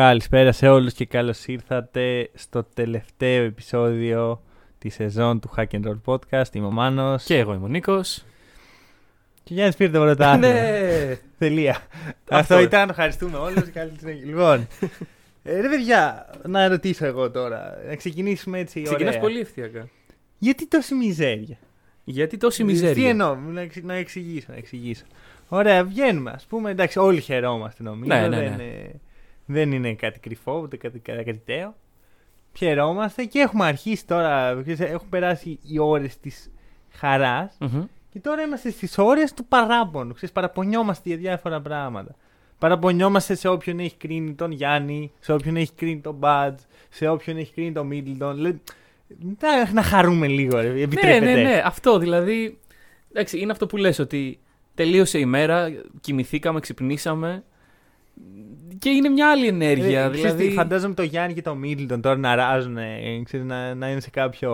Καλησπέρα σε όλους και καλώς ήρθατε στο τελευταίο επεισόδιο της σεζόν του Hack and Roll Podcast. Είμαι ο Μάνος. Και εγώ είμαι ο Νίκος. Και Γιάννης πήρε το πρωτάθλημα. ναι. Τελεία. Αυτός, Αυτό. ήταν. Ευχαριστούμε όλους. Καλή συνέχεια. λοιπόν, ε, ρε παιδιά, να ρωτήσω εγώ τώρα. Να ξεκινήσουμε έτσι Ξεκινάς ωραία. πολύ ευθύακα. Γιατί τόση μιζέρια; Γιατί τόση Τι μιζέρια; εννοώ, να, εξ- να εξηγήσω, να εξηγήσω. Ωραία, βγαίνουμε. Α πούμε, εντάξει, όλοι χαιρόμαστε νομίζω. Ναι, ναι, δεν, ναι. Είναι- δεν είναι κάτι κρυφό, ούτε κάτι κατακριτέο. Χαιρόμαστε και έχουμε αρχίσει τώρα. ξέρεις, Έχουν περάσει οι ώρες της χαράς Μμμ. και τώρα είμαστε στις ώρες του παράπονου. Ξέρεις, παραπονιόμαστε για διάφορα πράγματα. Παραπονιόμαστε σε όποιον έχει κρίνει τον Γιάννη, σε όποιον έχει κρίνει τον Μπάτζ, σε όποιον έχει κρίνει τον Μίτλτον. Λέ- Να, να χαρούμε λίγο, ρε, Ναι, επιτρέπετε. ναι, ναι. Αυτό δηλαδή. Εντάξει, είναι αυτό που λες ότι τελείωσε η μέρα, κοιμηθήκαμε, ξυπνήσαμε. Και είναι μια άλλη ενέργεια. Ε, ξέρεις τι, δηλαδή. φαντάζομαι το Γιάννη και το Μίτλτον τώρα να ράζουν, ε, ξέρεις, να, να είναι σε κάποιο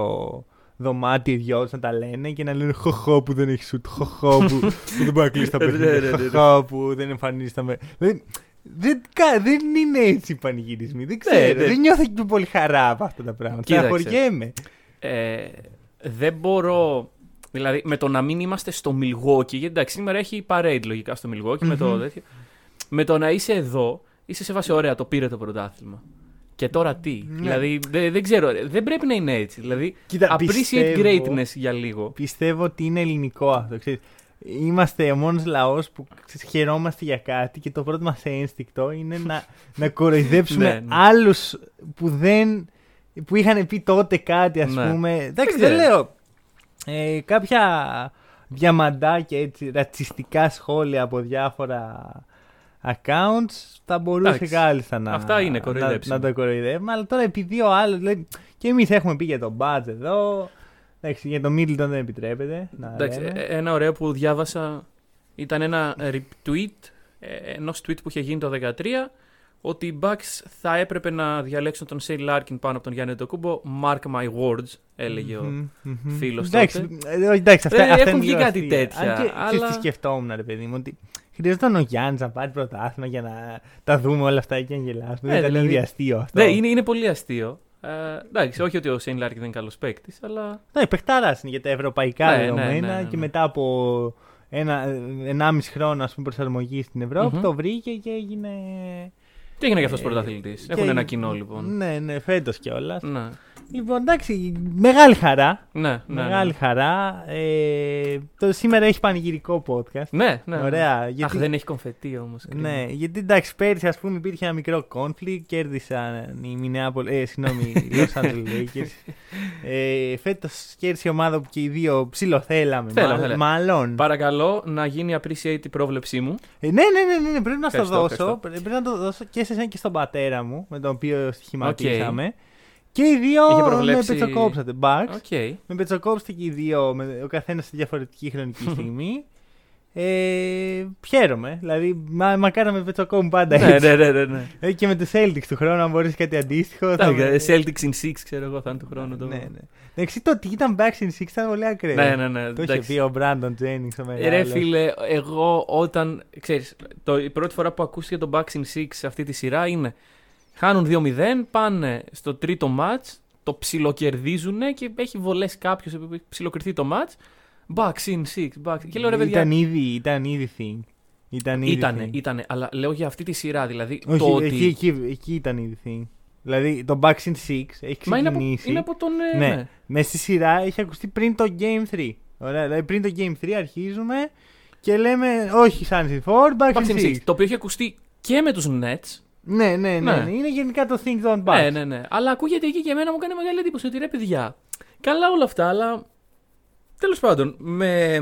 δωμάτιο οι δυο τους να τα λένε και να λένε χοχό που δεν έχεις σουτ, χοχό που, που δεν μπορεί να κλείσει τα Ναι, ναι, παιχνίδια, ναι, ναι. χοχό που δεν εμφανίζεται τα με... Δεν, δεν, κα- δεν είναι έτσι οι πανηγυρισμοί, δεν ξέρω, ναι. δεν νιώθω και πολύ χαρά από αυτά τα πράγματα, Κοίταξε. στεναχωριέμαι. Ε, δεν μπορώ. Δηλαδή, με το να μην είμαστε στο Milwaukee, γιατί εντάξει, σήμερα έχει parade λογικά στο Milwaukee με το Μμμ. τέτοιο. Με το να είσαι εδώ, είσαι σε βάση ωραία, το πήρε το πρωτάθλημα. Και τώρα τι; Ναι. Δηλαδή, δεν, δεν ξέρω, ρε, δεν πρέπει να είναι έτσι. Δηλαδή, Κοίτα, appreciate πιστεύω- greatness για λίγο. Πιστεύω ότι είναι ελληνικό αυτό. Ξέρεις. Είμαστε ο μόνος λαός που ξέρεις, χαιρόμαστε για κάτι και το πρώτο μας ένστικτο είναι να, να κοροϊδέψουμε Ναι, ναι. άλλους που δεν. που είχαν πει τότε κάτι, ας Ναι. πούμε. Εντάξει, Δεν δεν ξέρω. λέω. Ε, κάποια διαμαντάκια έτσι, ρατσιστικά σχόλια από διάφορα accounts θα μπορούσε Εντάξει. κάλλιστα να, Αυτά είναι να, κοροϊδέψιμο. να το κοροϊδεύουμε. Αλλά τώρα επειδή ο άλλο. λέει, και εμείς έχουμε πει για τον Μπάτζ εδώ. Εντάξει, για τον Μίτλτον δεν επιτρέπεται. Να Εντάξει, λέμε. ε, ένα ωραίο που διάβασα ήταν ένα retweet ε, ενός tweet που είχε γίνει το 2013 ότι οι Bucks θα έπρεπε να διαλέξουν τον Σέιν Λάρκιν πάνω από τον Γιάννη Αντετοκούνμπο. Mark my words, έλεγε ο Μμμ, μμμ. φίλος εντάξει, τότε. ε, εντάξει, αυτά, Ε, αυτά έχουν είναι βγει λίγο κάτι αστεία. τέτοια, Αν και, ξέρεις αλλά- τι σκεφτόμουν, ρε παιδί μου, ότι χρειαζόταν ο Γιάννη να πάρει πρωτάθλημα για να τα δούμε όλα αυτά και να γελάσουμε. Ε, δεν ήταν δηλαδή- ήδη αστείο αυτό. Ναι, είναι, είναι πολύ αστείο. Ε, εντάξει, όχι ότι ο Σέιν Λάρκιν δεν είναι καλός παίκτης, αλλά. Ναι, παιχτάρα είναι για τα ευρωπαϊκά Ναι, ναι, δεδομένα ναι, ναι, και ναι. μετά από ένα, ενάμιση χρόνο ας πούμε, προσαρμογής στην Ευρώπη Μμμ. το βρήκε και έγινε. Τι έγινε για αυτός Ε, πρωταθλητής. και Έχουν ένα έγινε- κοινό λοιπόν. Ναι, ναι, φέτος κιόλας. Ναι, Λοιπόν, εντάξει, μεγάλη χαρά. ναι, ναι. ναι. Μεγάλη χαρά. Ε, το, σήμερα έχει πανηγυρικό podcast. Ναι, ναι. Ωραία. Γιατί, Αχ, δεν έχει κομφετή όμως. Ναι, γιατί εντάξει, πέρυσι ας πούμε υπήρχε ένα μικρό conflict, κέρδισαν οι Minneapolis, ε, συγγνώμη, οι Los Angeles Lakers. Ε, φέτος κέρδισε η ομάδα που και οι δύο ψιλοθέλαμε, Θέλαμε, μάλλον. θέλαμε. μάλλον. Παρακαλώ να γίνει appreciate η πρόβλεψή μου. Ε, ναι, ναι, ναι, ναι, πρέπει να στο Ευχαριστώ, δώσω. ευχαριστώ. Πρέ- Πρέπει να το δώσω και σε εσένα και στον πατέρα μου, με τον οποίο στοιχηματίσαμε. Και οι δύο Είχε με προβλέψει- πετσοκόψατε. Bucks. Οκ. Με πετσοκόψετε και οι δύο, με, ο καθένας σε διαφορετική χρονική στιγμή. Ε, χαίρομαι. Δηλαδή, μα, μακάρι να με πετσοκόβουν πάντα ναι, έτσι. ναι, ναι, ναι, ναι. Ε, και με του Celtics του χρόνου, αν μπορείς κάτι αντίστοιχο. θα με- Εντάξει, Celtics in 6, ξέρω εγώ, θα είναι του χρόνου. Το... Ναι, ναι. Εντάξει, το ότι ήταν Backs in Six ήταν πολύ ακραίο. ναι, ναι, ναι. Το είχε εντάξει. πει ο Brandon Jennings ο Ε, μεγάλος. Ρε φίλε, εγώ όταν. Ξέρεις, το, η πρώτη φορά που ακούστηκε το Bucks in 6 σε αυτή τη σειρά είναι. Χάνουν 2-0, πάνε στο τρίτο match, το ψιλοκερδίζουν και έχει βολές κάποιος που έχει ψιλοκριθεί το match. Bucks in 6, Bucks. Και λέω ρε παιδιά. Ήταν ήδη, ήταν ήδη thing. Ήταν ήδη Ήτανε, thing. ήτανε, αλλά λέω για αυτή τη σειρά. Δηλαδή Όχι, το ότι. εκεί, εκεί, εκεί ήταν ήδη thing. Δηλαδή το Backs in Six έχει Μα είναι από, ξεκινήσει. είναι από τον. ε, Ναι. ναι. Μέσα στη σειρά έχει ακουστεί πριν το Game 3. Ωραία, δηλαδή πριν το Game 3 αρχίζουμε και λέμε όχι Suns in 4, Bucks Bucks in in 6. six, Το οποίο έχει ακουστεί και με τους Nets. Ναι, ναι, ναι, Ναι. ναι. Είναι γενικά το Think Don't Bucks. Ναι, ναι, ναι. Αλλά ακούγεται εκεί και εμένα μου κάνει μεγάλη εντύπωση ότι ρε παιδιά. Καλά όλα αυτά, αλλά. Τέλος πάντων, με...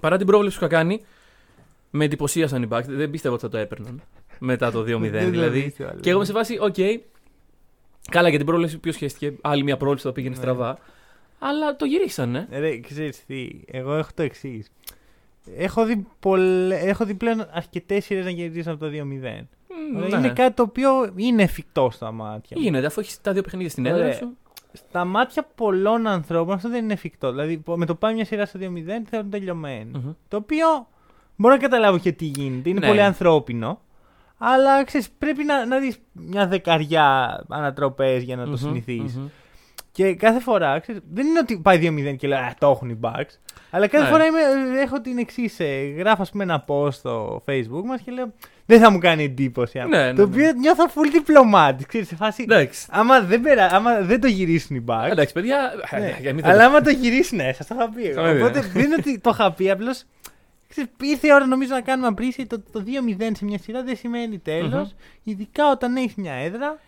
παρά την πρόβλεψη που είχα κάνει, με εντυπωσίασαν οι Bucks. Δεν πίστευα ότι θα το έπαιρναν μετά το 2-0. Δεν το δηλαδή. πίστευα, και εγώ είμαι σε βάση, οκ, Καλά, για την πρόβλεψη ποιος σχέστηκε. Άλλη μια πρόβλεψη που πήγαινε Ναι. στραβά. Αλλά το γυρίσανε. Ρε, ξέρεις τι, εγώ έχω το εξής. Έχω δει, πολλε... έχω δει πλέον αρκετές σειρές να κερδίσουν από το 2-0. Μ, Ωραία, ναι. Είναι κάτι το οποίο είναι εφικτό στα μάτια. μου. Γίνεται, αφού έχεις τα δύο παιχνίδια στην έδρα Ωραία. σου. Στα μάτια πολλών ανθρώπων αυτό δεν είναι εφικτό. Δηλαδή, με το πάει μια σειρά στο 2-0 θεωρούν τελειωμένη. Μμμ. Το οποίο μπορώ να καταλάβω και τι γίνεται. Είναι Ναι. πολύ ανθρώπινο. Αλλά ξέρεις, πρέπει να, να δεις μια δεκαριά ανατροπές για να το Μμμ, συνηθίσεις. Μμμ. Και κάθε φορά, ξέρεις, δεν είναι ότι πάει 2-0 και λέω Α, το έχουν οι Bucks. Αλλά κάθε Ναι. φορά είμαι, έχω την εξής. γράφω, ας πούμε, ένα post στο Facebook μας και λέω Δεν θα μου κάνει εντύπωση. αν-» Ναι, ναι, το ναι. οποίο νιώθω full diplomatic. Ξέρεις, σε φάση. Εντάξει. Άμα δεν, περα... άμα δεν το γυρίσουν οι Bucks. Εντάξει, παιδιά. Ναι. ε, για μην Αλλά το- άμα το γυρίσουν, ναι, σας το είχα πει. εγώ. Θα με δει, Οπότε ε. δεν είναι ότι το είχα πει, απλώς. Ήρθε η ώρα νομίζω να κάνουμε απρίσι. Το, το 2-0 σε μια σειρά δεν σημαίνει τέλος, Μμμ. Ειδικά όταν έχεις μια έδρα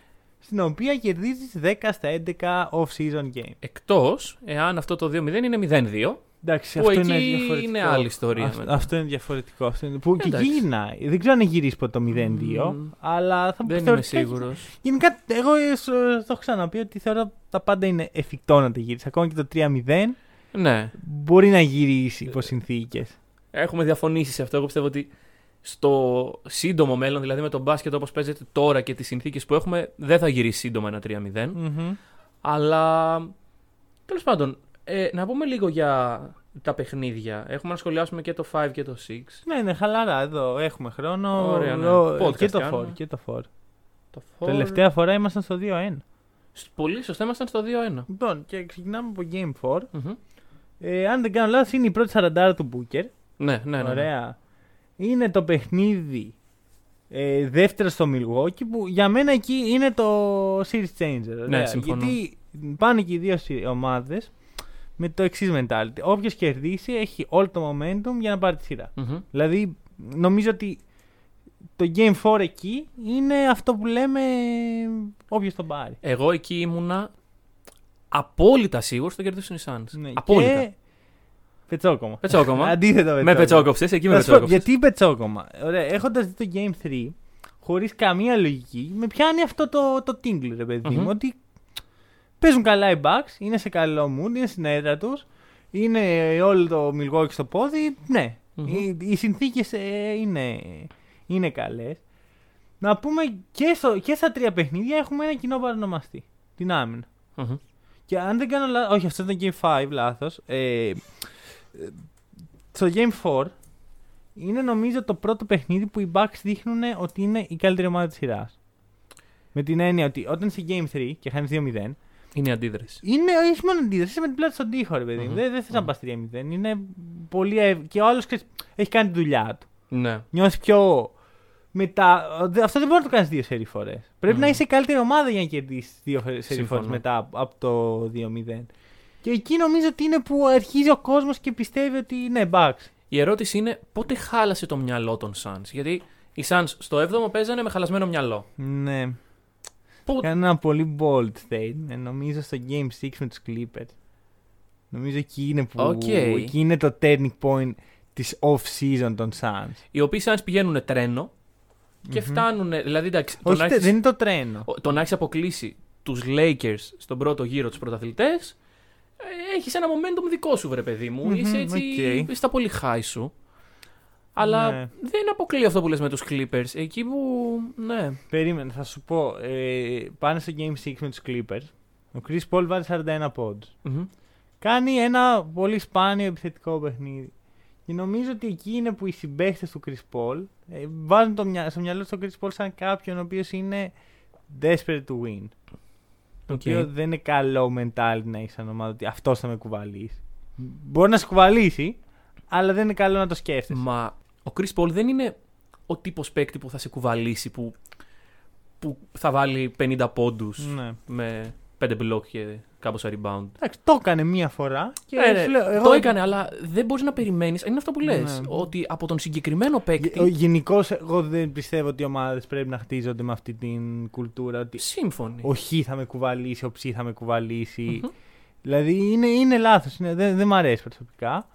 στην οποία κερδίζεις 10 στα 11 off-season game. Εκτός εάν αυτό το 2-0 είναι 0-2. Εντάξει, Που αυτό εκεί είναι διαφορετικό. είναι άλλη ιστορία Αυτό, μετά. αυτό είναι διαφορετικό. Αυτό είναι, που και Εντάξει. γυρνάει. Δεν ξέρω αν έχει γυρίσει ποτέ το 0-2, Μμμ. αλλά θα Δεν είμαι θεωρητικά- σίγουρος. Γενικά, εγώ ε, σου- το έχω ξαναπεί ότι θεωρώ τα πάντα είναι εφικτό να τα γυρίσει. Ακόμα και το 3-0 Ναι. μπορεί να γυρίσει υπό συνθήκε. Έχουμε διαφωνήσει σε αυτό. Εγώ πιστεύω ότι στο σύντομο μέλλον, δηλαδή με τον μπάσκετ όπως παίζεται τώρα και τις συνθήκες που έχουμε, δεν θα γυρίσει σύντομα ένα 3-0. Αλλά τέλος πάντων, ε, να πούμε λίγο για τα παιχνίδια. Έχουμε να σχολιάσουμε και το 5 και το 6. Ναι, ναι, χαλαρά εδώ. Έχουμε χρόνο. Ωραία, ναι. Ο- Podcast και το κάνουμε. 4. Και το 4. Το Τελευταία φορά ήμασταν στο 2-1. Πολύ σωστά, ήμασταν στο 2-1. Λοιπόν, και ξεκινάμε από Game 4. Μμμ. Ε, αν δεν κάνω λάθος, είναι η πρώτη 40 του Booker. Ναι, ναι, ναι. ναι. Ωραία. Είναι το παιχνίδι ε, δεύτερο στο Milwaukee που για μένα εκεί είναι το series changer. Ωραία. Ναι, συμφωνώ. Γιατί πάνε και οι δύο ομάδες με το εξής mentality. Όποιος κερδίσει έχει όλο το momentum για να πάρει τη σειρά. Μμμ. Δηλαδή, νομίζω ότι το Game 4 εκεί είναι αυτό που λέμε όποιος τον πάρει. Εγώ εκεί ήμουνα απόλυτα σίγουρος ότι θα κερδίσουν οι Suns. Ναι, απόλυτα. Και... Πετσόκομα. Πετσόκομα. Αντίθετο Με πετσόκοψες, εκεί με Θα σου πω, πετσόκοψες. γιατί πετσόκομα. Ωραία, έχοντας δει το Game 3, χωρίς καμία λογική, με πιάνει αυτό το, το tingle, ρε παιδί μου. Μμμ. Ότι παίζουν καλά οι Bucks, είναι σε καλό mood, είναι στην έδρα τους, είναι όλο το Milwaukee στο πόδι. Ναι, Μμμ. οι, οι συνθήκες είναι, είναι καλές. Να πούμε και, στο, και στα τρία παιχνίδια έχουμε ένα κοινό παρονομαστή. Την άμυνα. Μμμ. Και αν δεν κάνω λάθος, όχι αυτό ήταν Game 5, λάθος. Ε, ε, στο Game 4 είναι νομίζω το πρώτο παιχνίδι που οι Bucks δείχνουν ότι είναι η καλύτερη ομάδα της σειράς. Με την έννοια ότι όταν είσαι Game 3 και χάνεις 2-0, Είναι η αντίδραση. είναι όχι μόνο αντίδραση, είσαι με την πλάτη στον τοίχο, ρε παιδί. μου. Μμμ. Δεν, δεν θες να Μμμ. πας 3-0. Είναι πολύ. ευ- Και ο άλλος ξέρεις, έχει κάνει τη δουλειά του. Ναι. Νιώθεις πιο. Μετά, δε- αυτό δεν μπορεί να το κάνεις δύο σερή φορές. Πρέπει Μμμ. να είσαι η καλύτερη ομάδα για να κερδίσεις δύο σερή φορέ Συμφωνώ. μετά από- από το 2-0. Και εκεί νομίζω ότι είναι που αρχίζει ο κόσμος και πιστεύει ότι ναι, Bucks. Η ερώτηση είναι πότε χάλασε το μυαλό των Suns; Γιατί οι Suns στο 7ο παίζανε με χαλασμένο μυαλό. Ναι. Πού... Κάνω ένα πολύ bold statement. Νομίζω στο Game 6 με τους Clippers. Νομίζω εκεί είναι που. Οκ. Εκεί είναι το turning point της off-season των Suns. Οι οποίοι Suns πηγαίνουν τρένο και Μμμ. φτάνουν. Δηλαδή εντάξει, το Όχι, να τε- έχεις- δεν είναι το τρένο. ο- το να έχεις αποκλείσει τους Lakers στον πρώτο γύρο τους πρωταθλητές. Έχεις ένα momentum δικό σου, βρε παιδί μου. Μμμ, Είσαι έτσι. οκ. Είσαι στα πολύ high σου. Αλλά Ναι. δεν αποκλείω αυτό που λες με τους Clippers. Εκεί που. Ναι. Περίμενε, θα σου πω. Ε, πάνε στο Game 6 με τους Clippers. Ο Chris Paul βάλει 41 πόντους. Μμμ. Κάνει ένα πολύ σπάνιο επιθετικό παιχνίδι. Και νομίζω ότι εκεί είναι που οι συμπαίχτες του Chris Paul ε, βάζουν το μυα... στο μυαλό τους τον Chris Paul σαν κάποιον ο οποίος είναι desperate to win. Το Οκ. οποίο δεν είναι καλό mentality να έχεις σαν ομάδα ότι αυτός θα με κουβαλήσει. Μπορεί να σε κουβαλήσει, αλλά δεν είναι καλό να το σκέφτεσαι. Μα ο Chris Paul δεν είναι ο τύπος παίκτη που θα σε κουβαλήσει, που, που θα βάλει 50 πόντους Ναι. με 5 μπλοκ και κάμποσα rebound. Εντάξει, το έκανε μία φορά και Ε, ναι, σου λέω, εγώ- Το έκανε, αλλά δεν μπορείς να περιμένεις. Είναι αυτό που λες. Ναι. Ότι από τον συγκεκριμένο παίκτη. Γενικώς, εγώ δεν πιστεύω ότι οι ομάδες πρέπει να χτίζονται με αυτή την κουλτούρα. Ότι Σύμφωνοι. ο Χ θα με κουβαλήσει, ο Ψ θα με κουβαλήσει. Μμμ. Δηλαδή είναι, είναι λάθος. Δεν, δεν μ' αρέσει προσωπικά.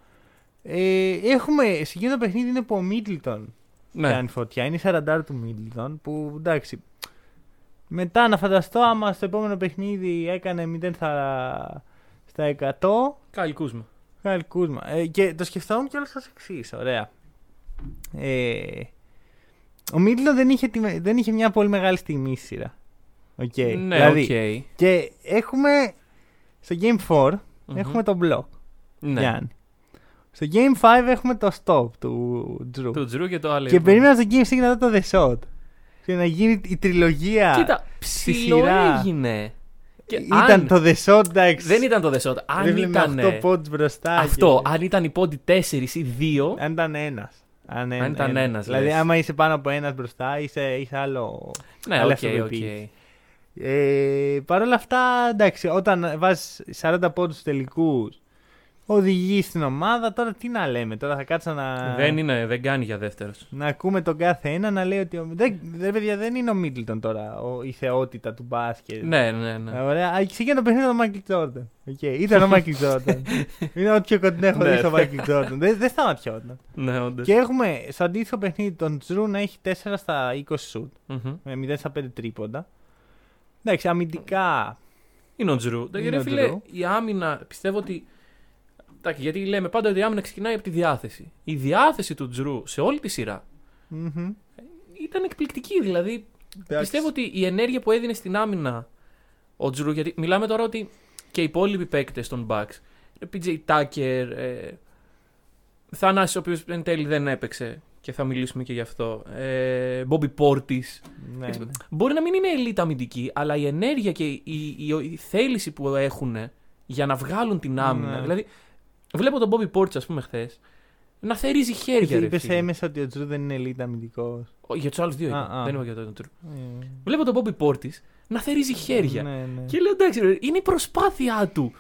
Ε, έχουμε, σε εκείνο το παιχνίδι είναι που ο Μίτλτον Ναι. κάνει φωτιά. Είναι η 40 του Μίντλετον που εντάξει. Μετά να φανταστώ άμα στο επόμενο παιχνίδι έκανε 0 στα, στα 100. Kyle Kuzma. Kyle Kuzma. Ε, και το σκεφτόμουν και όλο ως εξής. Ωραία. Ε, ο Μίντλετον δεν είχε, τη- δεν είχε μια πολύ μεγάλη στιγμή στη σειρά. Οκ. Ναι, δηλαδή, οκ. Και έχουμε στο Game 4 Μμμ. έχουμε το block. Ναι. Γιάννη. Στο Game 5 έχουμε το stop του Drew. Του Jrue και το άλλο. Και περίμενα στο Game 6 να δω το The Shot. Και να γίνει η τριλογία. Κοίτα, στη ψιλό σειρά. έγινε. Και Ήταν αν- το The Shot, εντάξει. Δεν ήταν το The Shot. Αν Έβλεπε ήταν. με 8 πόντους μπροστά. Αυτό, και- αν ήταν οι πόντοι 4 ή 2. Αν ήταν ένας. Αν, Αν ήταν ένας, Δηλαδή, λες. άμα είσαι πάνω από ένας μπροστά, είσαι, είσαι άλλο. Ναι, άλλη οκ, αυτοπεποίθηση. οκ. Ε, Παρ' όλα αυτά, εντάξει, όταν βάζεις 40 πόντους στους τελικούς, οδηγεί στην ομάδα. Τώρα τι να λέμε, τώρα θα κάτσω να. Δεν, είναι, δεν κάνει για δεύτερος. Να ακούμε τον κάθε ένα να λέει ότι. ο- Δεν, δεν, παιδιά, δεν είναι ο Μίντλετον τώρα ο, η θεότητα του μπάσκετ. Ναι, ναι, ναι. Ωραία. Α, Ξεκίνησε το παιχνίδι με τον Μάικλ Τζόρνταν. Okay. Ήταν ο Μάικλ Τζόρνταν. είναι ό,τι πιο κοντινό έχω Ναι. δει στο Μάικλ Τζόρνταν. Δεν, δεν σταματιόταν. Ναι, όντως. Και έχουμε στο αντίστοιχο παιχνίδι τον Jrue να έχει 4 στα 20 σουτ. Μμμ. Με 0 στα 5 τρίποντα. Εντάξει, αμυντικά. Είναι ο Τζρου. Είναι Είναι ο φίλε, Τζρου. η άμυνα πιστεύω ότι. Εντάξει, γιατί λέμε πάντα ότι η άμυνα ξεκινάει από τη διάθεση. Η διάθεση του Τζρου σε όλη τη σειρά μμμ. ήταν εκπληκτική. Δηλαδή, πιστεύω ότι η ενέργεια που έδινε στην άμυνα ο Τζρου, γιατί μιλάμε τώρα ότι και οι υπόλοιποι παίκτες των Bucks, ε, PJ Tucker, ε, Θανάσης ο οποίος εν τέλει δεν έπαιξε και θα μιλήσουμε και γι' αυτό, ε, Bobby Portis, Ναι, Έτσι, ναι. Μπορεί να μην είναι ελίτ αμυντική, αλλά η ενέργεια και η, η, η- η θέληση που έχουν για να βγάλουν την άμυνα. Ναι. Δηλαδή, βλέπω τον Bobby Portis, ας πούμε, χθες να θερίζει χέρια. ρε Είπες φίλε. έμεσα ότι ο Τζρου δεν είναι elite αμυντικός. Ο- Για τους άλλους δύο είπα. Α, α. Δεν είπα για τον Τζρου. Βλέπω τον Bobby Portis να θερίζει χέρια. Ναι, ναι. Και λέω εντάξει, ρε, είναι η προσπάθειά του.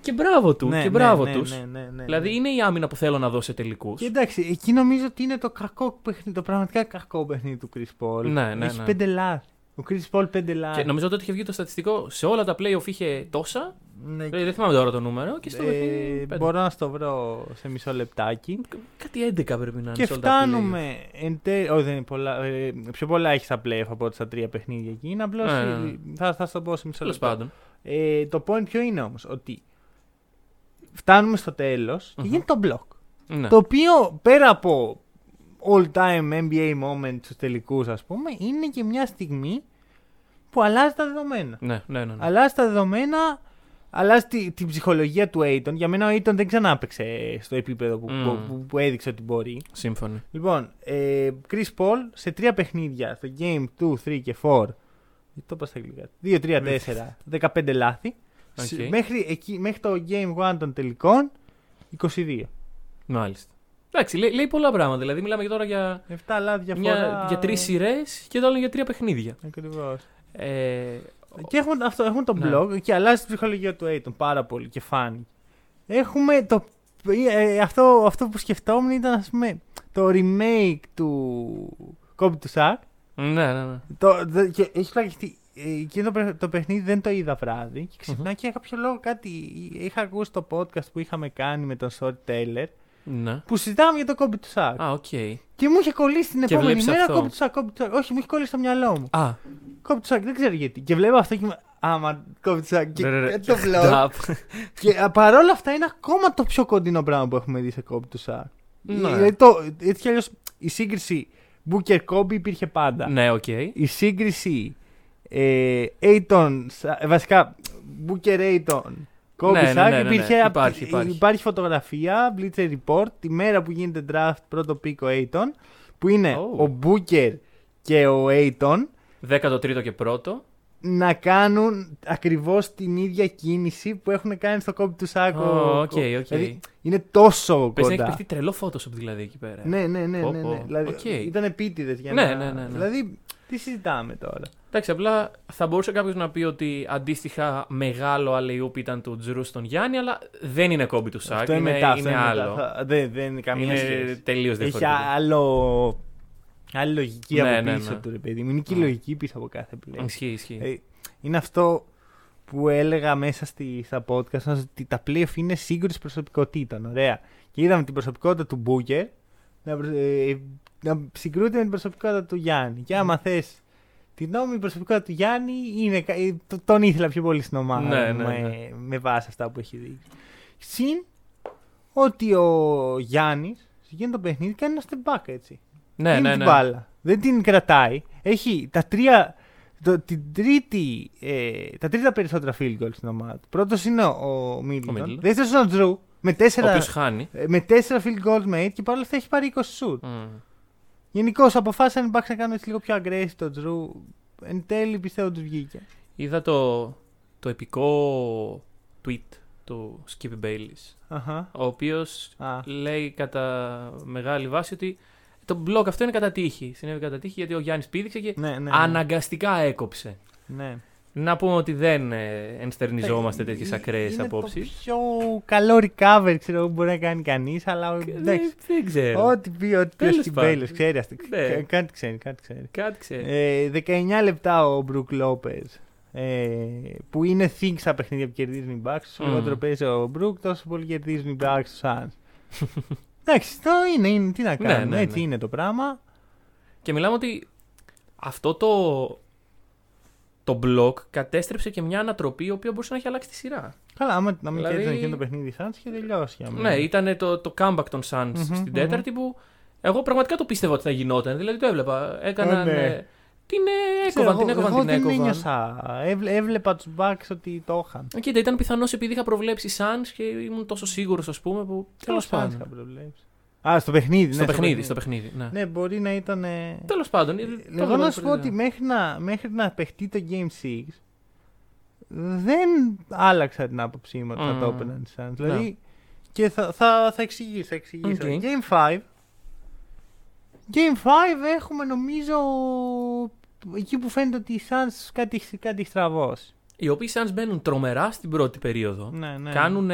Και μπράβο του. Ναι, και ναι, μπράβο ναι, τους. ναι, ναι, ναι, Δηλαδή ναι. είναι η άμυνα που θέλω να δω σε τελικούς. Και εντάξει, εκεί νομίζω ότι είναι το κακό παιχνίδι, το πραγματικά κακό παιχνίδι του Chris Paul. Ναι, ναι, Έχει ναι. πέντε λάθη. Ο Chris Paul πέντε λάθη. Και νομίζω ότι είχε βγει το στατιστικό σε όλα τα playoff είχε τόσα. Ναι, Ε, δεν θυμάμαι τώρα το νούμερο. Και στο ε, παιχνίδι. πέντε. μπορώ να στο βρω σε μισό λεπτάκι. Κάτι 11 πρέπει να είναι. Και σε όλα τα playoff. φτάνουμε εν τέλει. Όχι, δεν είναι πολλά. ε, πιο πολλά έχει στα playoff από ό,τι στα τρία παιχνίδια εκεί. Είναι απλώς. Ναι, ναι, ναι. Θα, θα στο πω σε μισό Τέλος λεπτό. πάντων. Ε, το point ποιο είναι όμως, ότι φτάνουμε στο τέλος και Μμμ. γίνεται το block. Ναι. Το οποίο πέρα από all time NBA moment στου τελικούς, ας πούμε, είναι και μια στιγμή που αλλάζει τα δεδομένα. Ναι, ναι, ναι. ναι. Αλλάζει τα δεδομένα, αλλάζει τη- την ψυχολογία του Aiton. Για μένα ο Aiton δεν ξανά έπαιξε στο επίπεδο που, Μμ. που, που, που έδειξε ότι μπορεί. Σύμφωνοι. Λοιπόν, ε, Chris Paul σε τρία παιχνίδια, στο Game 2, 3 και 4. Το είπα στα αγγλικά. 2, 3, 4, 15 λάθη. Οκ. Σ- Μέχρι, εκεί, μέχρι το Game 1 των τελικών, 22. Μάλιστα. Εντάξει, λέει, λέει πολλά πράγματα. Δηλαδή, μιλάμε και τώρα για, 7 λάθη διαφορά. μια, για τρεις σειρές και το άλλο για τρία παιχνίδια. Ακριβώς. Ε, Και έχουμε, αυτό, έχουμε το Ναι. block και αλλάζει την ψυχολογία του Ayton πάρα πολύ και φάνηκε. Έχουμε το. ε, αυτό, αυτό που σκεφτόμουν ήταν ας πούμε το remake του Kobe to Shaq. ναι, ναι, ναι. Το, δε- και έχει πλακιστεί. Εκείνο το, παι- το παιχνίδι δεν το είδα βράδυ και ξυπνά και για κάποιο λόγο κάτι. Είχα ακούσει το podcast που είχαμε κάνει με τον Storyteller ναι. που συζητάμε για το Kobe του Sack. Α, οκ. Και μου είχε κολλήσει την Και επόμενη βλέπεις μέρα αυτό; Kobe του Sack, Kobe του Sack. Όχι, μου είχε κολλήσει στο μυαλό μου. Α, Kobe του Sack, δεν ξέρω γιατί. Και βλέπω αυτό και είμαι. Άμα Kobe του Sack. Και ρε, ρε, κάτι το και vlog. νταπ. Και α, παρόλα αυτά είναι ακόμα το πιο κοντινό πράγμα που έχουμε δει σε Kobe του Sack. Ναι. Δηλαδή το, έτσι κι αλλιώς η σύγκριση Booker Kobe υπήρχε πάντα. Ναι, οκ. Η σύγκριση ε, Aiton, Sa- ε, βασικά Booker Aiton, Kobe Ναι, ναι, Sack ναι, ναι, ναι. υπήρχε απ- Υπάρχει, υπάρχει. υπάρχει φωτογραφία, Bleacher Report, τη μέρα που γίνεται draft πρώτο πίκο Aiton, που είναι Oh. ο Booker και ο Aiton 13ο και πρώτο. να κάνουν ακριβώς την ίδια κίνηση που έχουν κάνει στο κόμπι του Σάκο. Ω, οκ, οκ. Δηλαδή, είναι τόσο Πες να έχεις κοντά. παιχτεί τρελό Photoshop δηλαδή εκεί πέρα. Ναι, ναι, ναι. Πω, ναι, ναι. πω. Δηλαδή, Οκ. Ήταν επίτηδες για Ναι, να... ναι, ναι, ναι. Δηλαδή, τι συζητάμε τώρα. Εντάξει, απλά θα μπορούσε κάποιος να πει ότι αντίστοιχα μεγάλο alley-oop ήταν του Jrue στον Γιάννη, αλλά δεν είναι Kobe to Shaq. αυτό είναι, είναι μετά. αυτό είναι είναι άλλο. μετά. Θα- Δεν, δεν είναι καμία είναι σχέση. τελείως Έχει διαφορετικό. άλλο... Άλλη λογική Ναι, από ναι, πίσω ναι. του, ρε παιδί μου. Είναι και η Ναι. λογική πίσω από κάθε πλέον. Ισχύει, ισχύει. Ε, είναι αυτό που έλεγα μέσα στη, στα podcast μας, ότι τα playoff είναι σύγκρουση προσωπικότητων. Ωραία. Και είδαμε την προσωπικότητα του Μπούκερ να, προσ- ε, να συγκρούεται με την προσωπικότητα του Γιάννη. Και άμα θες Την νόμιμη προσωπικότητα του Γιάννη είναι, κα- ε, το- τον ήθελα πιο πολύ στην ομάδα Ναι, μου, ναι, με, ναι. με βάση αυτά που έχει δείξει. Συν ότι ο Γιάννης σε εκείνο το παιχνίδι κάνει ένα step back έτσι. Ναι, είναι ναι, την ναι. μπάλα. Δεν την κρατάει. Έχει τα τρία. Το, την τρίτη, ε, τα τρίτα περισσότερα field goals στην ομάδα του. Πρώτος είναι ο Μίτλτον. Middleton. Δεύτερος είναι ο Τζρου με Ο τέσσερα, οποίο χάνει. ε, με τέσσερα field goals made και παρόλα αυτά έχει πάρει 20 shoot. Μμ. Γενικώς αποφάσισαν οι Bucks να κάνουν έτσι λίγο πιο aggressive το Τζρου. Εν τέλει πιστεύω τους βγήκε. Είδα το, το επικό tweet του Skip Bayless. Αχα. Ο οποίος Α, λέει κατά μεγάλη βάση ότι το blog αυτό είναι κατά τύχη. Συνέβη κατά τύχη γιατί ο Γιάννης πήδηξε και ναι, ναι, ναι. αναγκαστικά έκοψε. ναι. Να πούμε ότι δεν ε, ενστερνιζόμαστε τέτοιες Ε, ακραίες είναι απόψεις. Το πιο καλό recover ξέρω εγώ που μπορεί να κάνει κανείς, αλλά εντάξει. Δεν, δεν ξέρω. Ό,τι πει, ό,τι πει ο Τέλος Steve πάντων. Bayless, ξέρει αυτό. Ναι. Κα- Κάτι ξέρει, κάτι ξέρει. Κάτι ξέρω. Ε, 19 λεπτά ο Μπρουκ Λόπες. Ε, που είναι think στα παιχνίδια που κερδίζουν οι Bucks. Όσο Μμμ. λιγότερο παίζει ο Μπρουκ, τόσο πολύ κερδίζουν οι Bucks τους Suns. Εντάξει, το είναι, είναι, τι να Ναι, κάνουμε, ναι, έτσι ναι. είναι το πράγμα. Και μιλάμε ότι αυτό το, το blog κατέστρεψε και μια ανατροπή η οποία μπορούσε να έχει αλλάξει τη σειρά. Καλά, άμα να μην Δηλαδή- κέρδισαν εκείνο το παιχνίδι οι Suns και τελειώσει για μένα. Ναι, ήταν το, το comeback των Suns Μμμ, στην μμμ. τέταρτη που εγώ πραγματικά το πίστευα ότι θα γινόταν. Δηλαδή το έβλεπα. Έκαναν. Ε, ναι. ε, την ε, Ξέρω, έκοβαν, την εγώ- έκοβαν, εγώ την δεν έκοβαν. ένιωσα. Έβλε- έβλεπα τους Bucks ότι το είχαν. Ε, Κοίτα, ήταν πιθανώ επειδή είχα προβλέψει Suns και ήμουν τόσο σίγουρος, ας πούμε, που. Τέλος Suns πάντων. Είχα προβλέψει. Α, στο παιχνίδι. Στο ναι, παιχνίδι, στο παιχνίδι. Ναι. Ναι, μπορεί να ήταν. ε, Τέλος πάντων. ε, το Εγώ έβλεπα να σου πω πολύ ότι ωραία. μέχρι να, μέχρι να παιχτεί το Game 6 δεν άλλαξα την άποψή μου ότι θα Μμμ. το έπαιρναν οι Suns. Δηλαδή, και θα, θα, θα εξηγήσω, θα εξηγήσω. Οκ. Game 5 Game 5 έχουμε νομίζω εκεί που φαίνεται ότι οι Suns κάτι, κάτι έχει στραβώσει. Οι οποίοι Suns μπαίνουν τρομερά στην πρώτη περίοδο. Ναι, ναι. Κάνουν.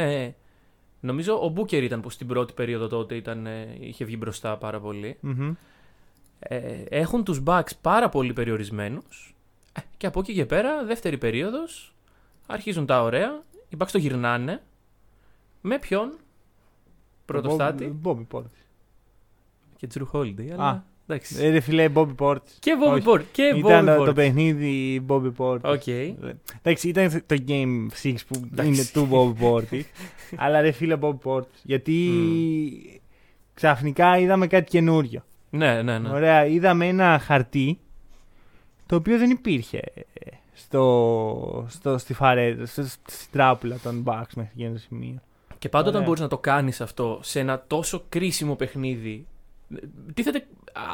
Ε, Νομίζω ο Μπούκερ ήταν που στην πρώτη περίοδο τότε ήταν, ε, είχε βγει μπροστά πάρα πολύ. Μμμ. Ε, έχουν τους Bucks πάρα πολύ περιορισμένους ε, και από εκεί και πέρα, δεύτερη περίοδος, αρχίζουν τα ωραία. Οι Bucks το γυρνάνε. Με ποιον; Πρώτο Bob- στάτη Bobby Portis. και Jrue Holiday. Αλλά, Α. εντάξει. Ε, ρε φιλέ, Bobby Portis. και Bobby όχι. Portis. Και Ήταν Bobby το, το Portis. παιχνίδι Bobby Portis. Οκ. Εντάξει, ήταν το Game 6 που Εντάξει. είναι του Bob Portis. αλλά ρε φίλε Bob Portis. Γιατί ξαφνικά είδαμε κάτι καινούριο. Ναι, ναι, ναι. Ωραία, είδαμε ένα χαρτί το οποίο δεν υπήρχε στο, στο, στη φαρέτρα, στο, στην τράπουλα των Bucks μέχρι εκείνο το σημείο. Και πάντα όταν Ωραία. μπορείς να το κάνεις αυτό σε ένα τόσο κρίσιμο παιχνίδι, τίθεται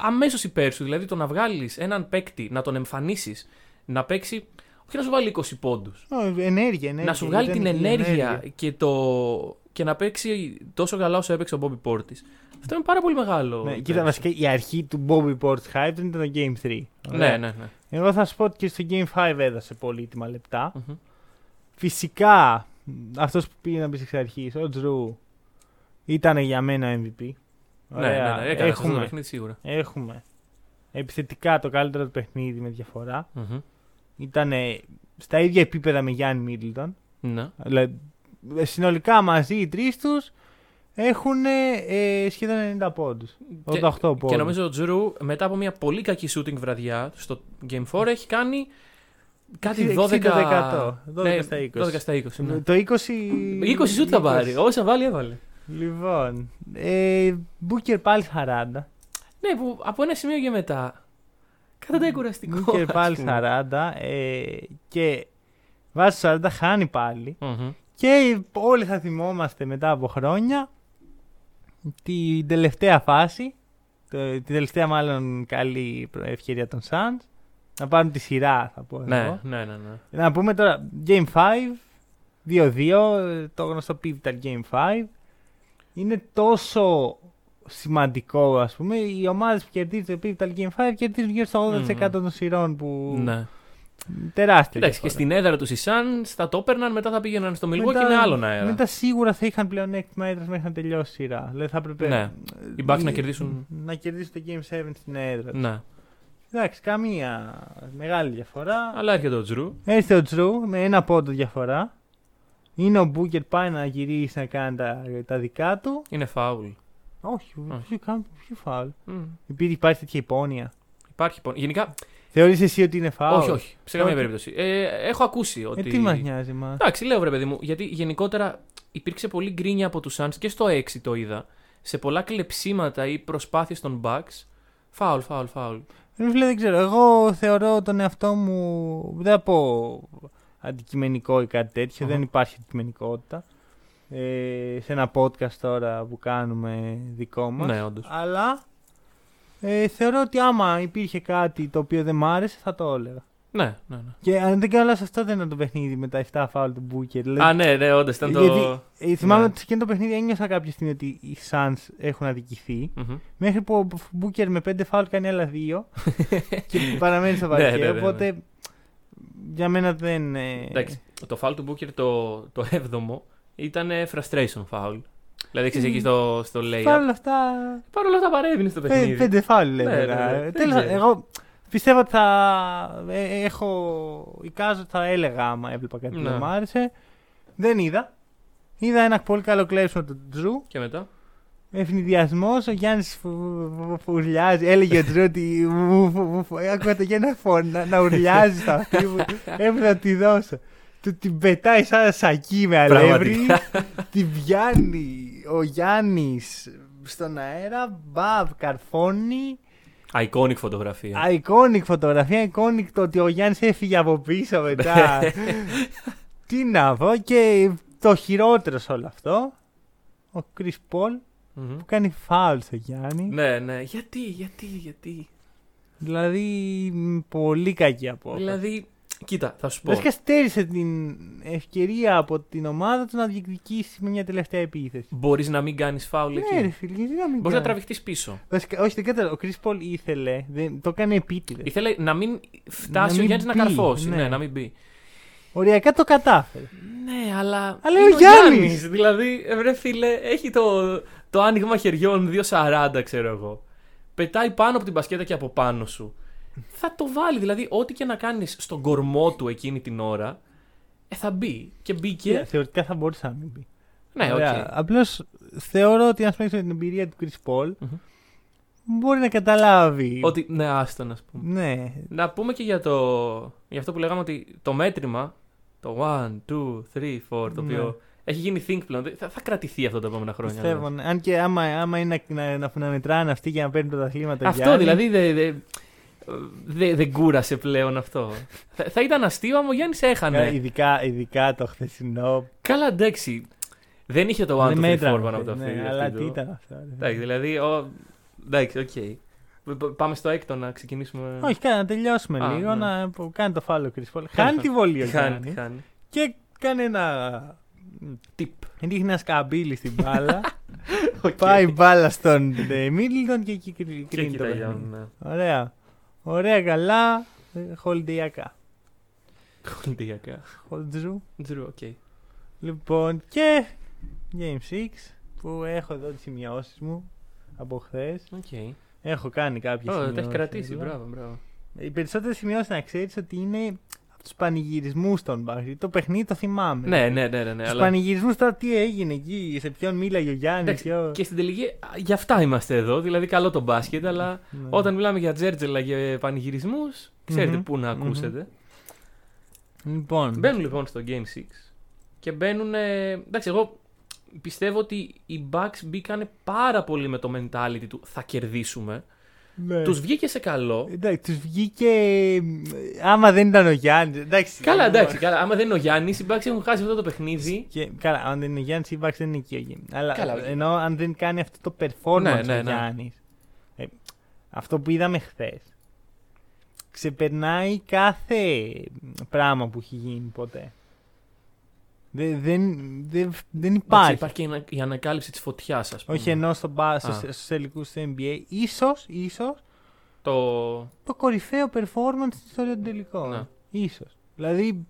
αμέσως υπέρ σου. Δηλαδή το να βγάλεις έναν παίκτη, να τον εμφανίσεις, να παίξει, όχι να σου βάλει 20 πόντους, Ω, ενέργεια, ενέργεια. να σου βγάλει ήταν την η ενέργεια και, το... και να παίξει τόσο καλά όσο έπαιξε ο Bobby Portis. Αυτό είναι πάρα πολύ μεγάλο. Ναι, υπέρ κοίτα, σου. βασικά η αρχή του Bobby Portis hype ήταν το Game 3. Ναι, Ωραία. ναι, ναι. Εγώ θα σου πω ότι και στο Game 5 έδωσε πολύτιμα λεπτά. Μμμ. Φυσικά, αυτός που πήγε να πει εξ αρχή, ο Τζρου, ήταν για μένα MVP. Ναι, ναι, ναι, έκανε αυτό το έχουμε, παιχνίδι σίγουρα. έχουμε επιθετικά το καλύτερο του παιχνίδι με διαφορά. Μμμ. Ήταν στα ίδια επίπεδα με Γιάννη Μίτλτον. Ναι. Δηλαδή, συνολικά μαζί οι τρεις τους έχουν ε, σχεδόν 90 πόντους. 88 πόντου. Και νομίζω ο Τζρου μετά από μια πολύ κακή shooting βραδιά στο Game 4 έχει κάνει κάτι 12, 60%. 12 ναι, στα 20. 12 στα 20. Ναι. Το 20. 20 σουτ θα πάρει. Όσα βάλει, έβαλε. Λοιπόν. Ε, Μπούκερ πάλι 40. Ναι, που από ένα σημείο και μετά. Κατά κουραστικό. Μπούκερ ας πάλι πούμε. 40. Ε, και βάζει το 40 χάνει πάλι. Μμμ. Και όλοι θα θυμόμαστε μετά από χρόνια την τελευταία φάση. Το, την τελευταία μάλλον καλή ευκαιρία των Suns. Να πάρουν τη σειρά θα πω Ναι, εγώ. ναι, ναι, ναι. Να πούμε τώρα Game 5 2-2 το γνωστό Pivotal Game 5 είναι τόσο σημαντικό ας πούμε οι ομάδες που κερδίζουν το Pivotal Game 5 κερδίζουν γύρω στο 80% Μμμ. των σειρών που ναι. τεράστια Εντάξει, και διαφορά. στην έδρα τους οι Suns θα το έπαιρναν, μετά θα πήγαιναν στο Milwaukee Μετά- με άλλον αέρα. Μετά σίγουρα θα είχαν πλέον έκτημα έδρας μέχρι να τελειώσει η σειρά. Δηλαδή θα έπρεπε Ναι. Οι Bucks να κερδίσουν- να κερδίσουν το Game 7 στην έδρα. τους. Ναι. Εντάξει, καμία μεγάλη διαφορά. Αλλά έρχεται ο Τζρου. Έρχεται ο Τζρου με ένα πόντο διαφορά. Είναι ο Μπούκερ πάει να γυρίσει να κάνει τα, τα δικά του. Είναι φάουλ. Όχι, Όχι. ποιο κάνει ποιο φάουλ. Μμ. Επειδή υπάρχει τέτοια υπόνοια. Υπάρχει πον- Γενικά Θεωρείς εσύ ότι είναι φάουλ; Όχι, όχι. Σε καμία Όχι. περίπτωση. Ε, έχω ακούσει Ε, ότι. τι μας νοιάζει, μα. Εντάξει, λέω βρε παιδί μου, γιατί γενικότερα υπήρξε πολύ γκρίνια από τους Suns και στο 6 το είδα. Σε πολλά κλεψίματα ή προσπάθειες των Bucks. Φάουλ, φάουλ, φάουλ. Ε, Φίλε, δεν ξέρω. Εγώ θεωρώ τον εαυτό μου. Δεν θα πω αντικειμενικό ή κάτι τέτοιο. Αχα. Δεν υπάρχει αντικειμενικότητα. Ε, σε ένα podcast τώρα που κάνουμε δικό μας. Ναι, όντως. Αλλά ε, θεωρώ ότι άμα υπήρχε κάτι το οποίο δεν μ' άρεσε θα το έλεγα. Ναι, ναι, ναι. Και αν δεν κάνω λάθος, αυτό δεν ήταν το παιχνίδι με τα 7 φάουλ του Booker. Δηλαδή, Α, ναι, ναι, όντως ήταν το. γιατί, ε, θυμάμαι ναι. ότι σε εκείνο το παιχνίδι ένιωσα κάποια στιγμή ότι οι Suns έχουν αδικηθεί. Μμμ. Μέχρι που ο Booker με 5 φάουλ κάνει άλλα δύο και παραμένει στο Ναι, παρκέ. ναι, ναι, ναι. Οπότε για μένα δεν. ε, Εντάξει, το foul του Booker το, το 7ο ήταν frustration foul. Δηλαδή, ξέρεις εκεί στο, στο layup. Παρ' όλα αυτά. Παρ' όλα αυτά παρέμεινε στο παιχνίδι. πέ- Πέντε φάουλ Ναι, λέμε. ναι, ναι. Δεν Τέλος, ξέρω. εγώ πιστεύω ότι θα. ε, έχω. Εικάζω ότι θα έλεγα άμα έβλεπα κάτι που Ναι. δεν μου άρεσε. Δεν είδα. Είδα ένα πολύ καλό κλέψιμο του Τζρου. Και μετά; Ευνηδιασμός, ο Γιάννης φουρλιάζει. Έλεγε ο Τζρου ότι. μου- μου- μου- μου- Άκουγα το Γιάννη να φωνα- να ουρλιάζει στα αυτή μου. Έπρεπε να τη δώσω. Του την πετάει σαν σακί με αλεύρι. την πιάνει ο Γιάννης στον αέρα. Μπαμ, καρφώνει. Iconic φωτογραφία. Iconic φωτογραφία. Iconic το ότι ο Γιάννης έφυγε από πίσω μετά. Τι να πω. Και το χειρότερο σε όλο αυτό. Ο Chris Paul Μμμ. που κάνει φάουλ στο Γιάννη. Ναι, ναι. Γιατί, γιατί, γιατί. Δηλαδή, μ, πολύ κακή απόφαση. Δηλαδή, κοίτα, θα σου πω. Βασικά στέρισε την ευκαιρία από την ομάδα του να διεκδικήσει με μια τελευταία επίθεση. Μπορείς να μην κάνεις φάουλ Ναι, ρε εκεί. φίλε, γιατί να μην Μπορείς να κάνεις; τραβηχτείς πίσω. Βασικά, όχι, δεν κατάλαβα. Ο Chris Paul ήθελε, δεν, το έκανε επίτηδες. Ήθελε να μην φτάσει Να ο μην Γιάννης να μπει, καρφώσει. ναι. Ναι. να μην μπει. Οριακά το κατάφερε. Ναι, αλλά. Αλλά είναι ο Γιάννης! Γιάννης. Δηλαδή, ε, βρε φίλε, έχει το, το άνοιγμα χεριών 2.40, ξέρω εγώ. Πετάει πάνω από την μπασκέτα και από πάνω σου. Θα το βάλει. Δηλαδή, ό,τι και να κάνεις στον κορμό του εκείνη την ώρα, ε, θα μπει. Και μπήκε. Θεωρητικά θα μπορούσε να μην μπει. Ναι, οκ. Απλώς θεωρώ ότι αν παίξει με την εμπειρία του Chris Paul, Μμμ. μπορεί να καταλάβει. Ότι, ναι, άστον, α πούμε. Ναι. Να πούμε και για, το, για αυτό που λέγαμε ότι το μέτρημα, το 1, 2, 3, 4, το Ναι. οποίο έχει γίνει think πλέον. Θα, θα κρατηθεί αυτό τα επόμενα χρόνια. Πιστεύω. δηλαδή. ναι. Αν και άμα, άμα είναι να, να, να, να μετράνε αυτοί για να παίρνουν τα αθλήματα. Αυτό δηλαδή δεν δε, δε, δεν κούρασε πλέον αυτό. θα, θα ήταν αστείο άμα ο Γιάννης έχανε. Ειδικά, ειδικά το χθεσινό. Καλά, εντάξει. Δεν είχε το 1, 2, 3, 4 δεν μέτρανε, πάνω από το ναι, αυτή. Αλλά αυτή τι το- ήταν αυτό. ρε. Εντάξει, δηλαδή. Ο... Εντάξει, οκ. Π- Πάμε στο έκτο να ξεκινήσουμε. Όχι, κάνε να τελειώσουμε Α, λίγο. ναι. Να που κάνει το φάλο Chris Paul. Κάνει Χάνει φάλο. τη βολή ο Χάνει, Γιάννης χάνει. Και κάνει ένα. Τιπ. Ρίχνει ένα σκαμπίλι στην μπάλα. Οκ. πάει μπάλα στον Μίτλτον και εκεί κρι- Και κρίνει εκεί το παιχνίδι. τελειώνει, ναι. Ωραία. Ωραία, καλά. Χολντιακά. Κολυντιακά. Χολτζού. Τζρου, οκ. Λοιπόν, και Game 6 που έχω εδώ τις σημειώσεις μου από χθες. Οκ. Έχω κάνει κάποιες Ω, σημειώσεις. Τα έχεις κρατήσει, μπράβο, μπράβο. Οι περισσότερες σημειώσεις να ξέρεις ότι είναι από τους πανηγυρισμούς των Bucks. Το παιχνίδι το θυμάμαι. Ναι, ναι, ναι, ναι. ναι Τους αλλά... πανηγυρισμούς τώρα τι έγινε εκεί, σε ποιον μίλαγε ο Γιάννης. Εντάξει, Ποιο... Και στην τελική, α, γι' αυτά είμαστε εδώ. Δηλαδή, καλό το μπάσκετ, αλλά Ναι. όταν μιλάμε για τζέρτζελα και πανηγυρισμούς, ξέρετε Μμμ, πού να μμμ. ακούσετε. Λοιπόν. Μπαίνουν λοιπόν στο Game 6 και μπαίνουν. ε, εντάξει, εγώ πιστεύω ότι οι Bucks μπήκαν πάρα πολύ με το mentality του θα κερδίσουμε. Ναι. Τους βγήκε σε καλό. Εντάξει, τους βγήκε. Άμα δεν ήταν ο Γιάννης. Εντάξει. Καλά, άμα- εντάξει, καλά. Άμα δεν είναι ο Γιάννης, οι Bucks έχουν χάσει αυτό το παιχνίδι. Και, καλά, αν δεν είναι ο Γιάννης, η Bucks δεν είναι εκεί ο Γιάννη. Αλλά Καλά. ενώ αν δεν κάνει αυτό το performance Ναι, ναι, ο ναι. Γιάννης. αυτό που είδαμε χθες. Ξεπερνάει κάθε πράγμα που έχει γίνει ποτέ. Δεν, δεν, δεν, δεν Εντάξει, υπάρχει. υπάρχει και η ανα- η ανακάλυψη της φωτιάς, ας πούμε. Όχι ενώ στο μπα, Α. στους, στους τελικούς του NBA. Ίσως, ίσως Το. το κορυφαίο performance στην ιστορίας των τελικών. Ναι. Ίσως. Δηλαδή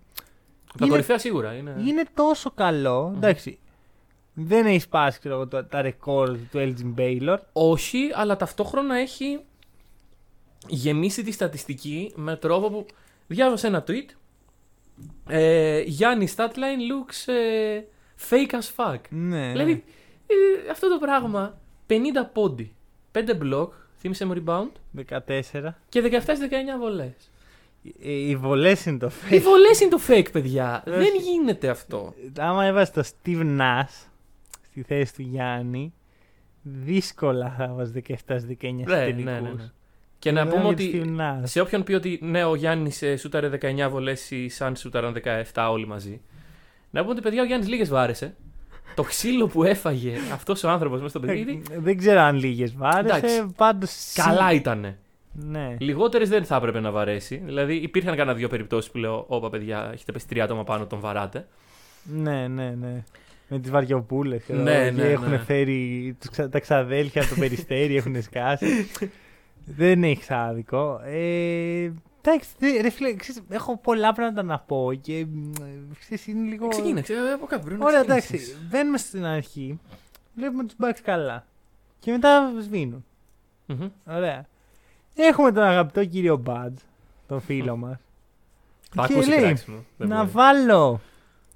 Τα Είναι- κορυφαία σίγουρα είναι. είναι τόσο καλό. Εντάξει. Δεν έχεις σπάσει ξέρω, εγώ, τα, τα ρεκόρ του Elgin Baylor. Όχι, αλλά ταυτόχρονα έχει γεμίσει τη στατιστική με τρόπο που. Διάβασα ένα tweet. Ε, Γιάννη Statline looks ε, fake as fuck. Ναι. Δηλαδή, ε, αυτό το πράγμα 50 πόντι, 5 block, θύμισε μου rebound 14. και 17-19 βολές. Ε, Οι βολές είναι το Οι fake. βολές είναι το fake, παιδιά. Όχι. Δεν γίνεται αυτό. Άμα έβαζες το Steve Nash στη θέση του Γιάννη, δύσκολα θα βάζει 17 19 Ναι, ναι, ναι, ναι. Τελικούς. Και να Μιλάμε πούμε για ότι τον Steve Nash. σε όποιον πει ότι ναι, ο Γιάννης σούταρε 19 βολές, οι Σαν σούταραν 17 όλοι μαζί. Να πούμε ότι παιδιά ο Γιάννης λίγες βάρεσε. Το ξύλο που έφαγε αυτός ο άνθρωπος μέσα στο παιχνίδι. Ε, Δεν ξέρω αν λίγες βάρεσε. Εντάξει. Πάντως. Καλά ήτανε. Ναι. Λιγότερες δεν θα έπρεπε να βαρέσει. Δηλαδή υπήρχαν κανένα δύο περιπτώσεις που λέω: Όπα, παιδιά, έχετε πέσει τρία άτομα πάνω, τον βαράτε. ναι, ναι, ναι. Με τις βαριοπούλες. Ναι, ναι, Έχουν ναι. φέρει τους ξα- τα ξαδέλφια από το περιστέρι, έχουν σκάσει. Δεν έχεις άδικο. Ε, εντάξει, δε- ρε φίλε, ξέρεις, έχω πολλά πράγματα να πω και μ, ε, ξέρεις, είναι λίγο. Ξεκίνησε από κάπου πρέπει να Ωραία, ξεκινήσεις. εντάξει. Μπαίνουμε στην αρχή, βλέπουμε τους Bucks καλά. Και μετά σβήνουν. Μμμ. Ωραία. Έχουμε τον αγαπητό κύριο Μπάτζ, τον φίλο μας. Θα Και ακούσει λέει, κράξιμο. Δεν να μπορεί. βάλω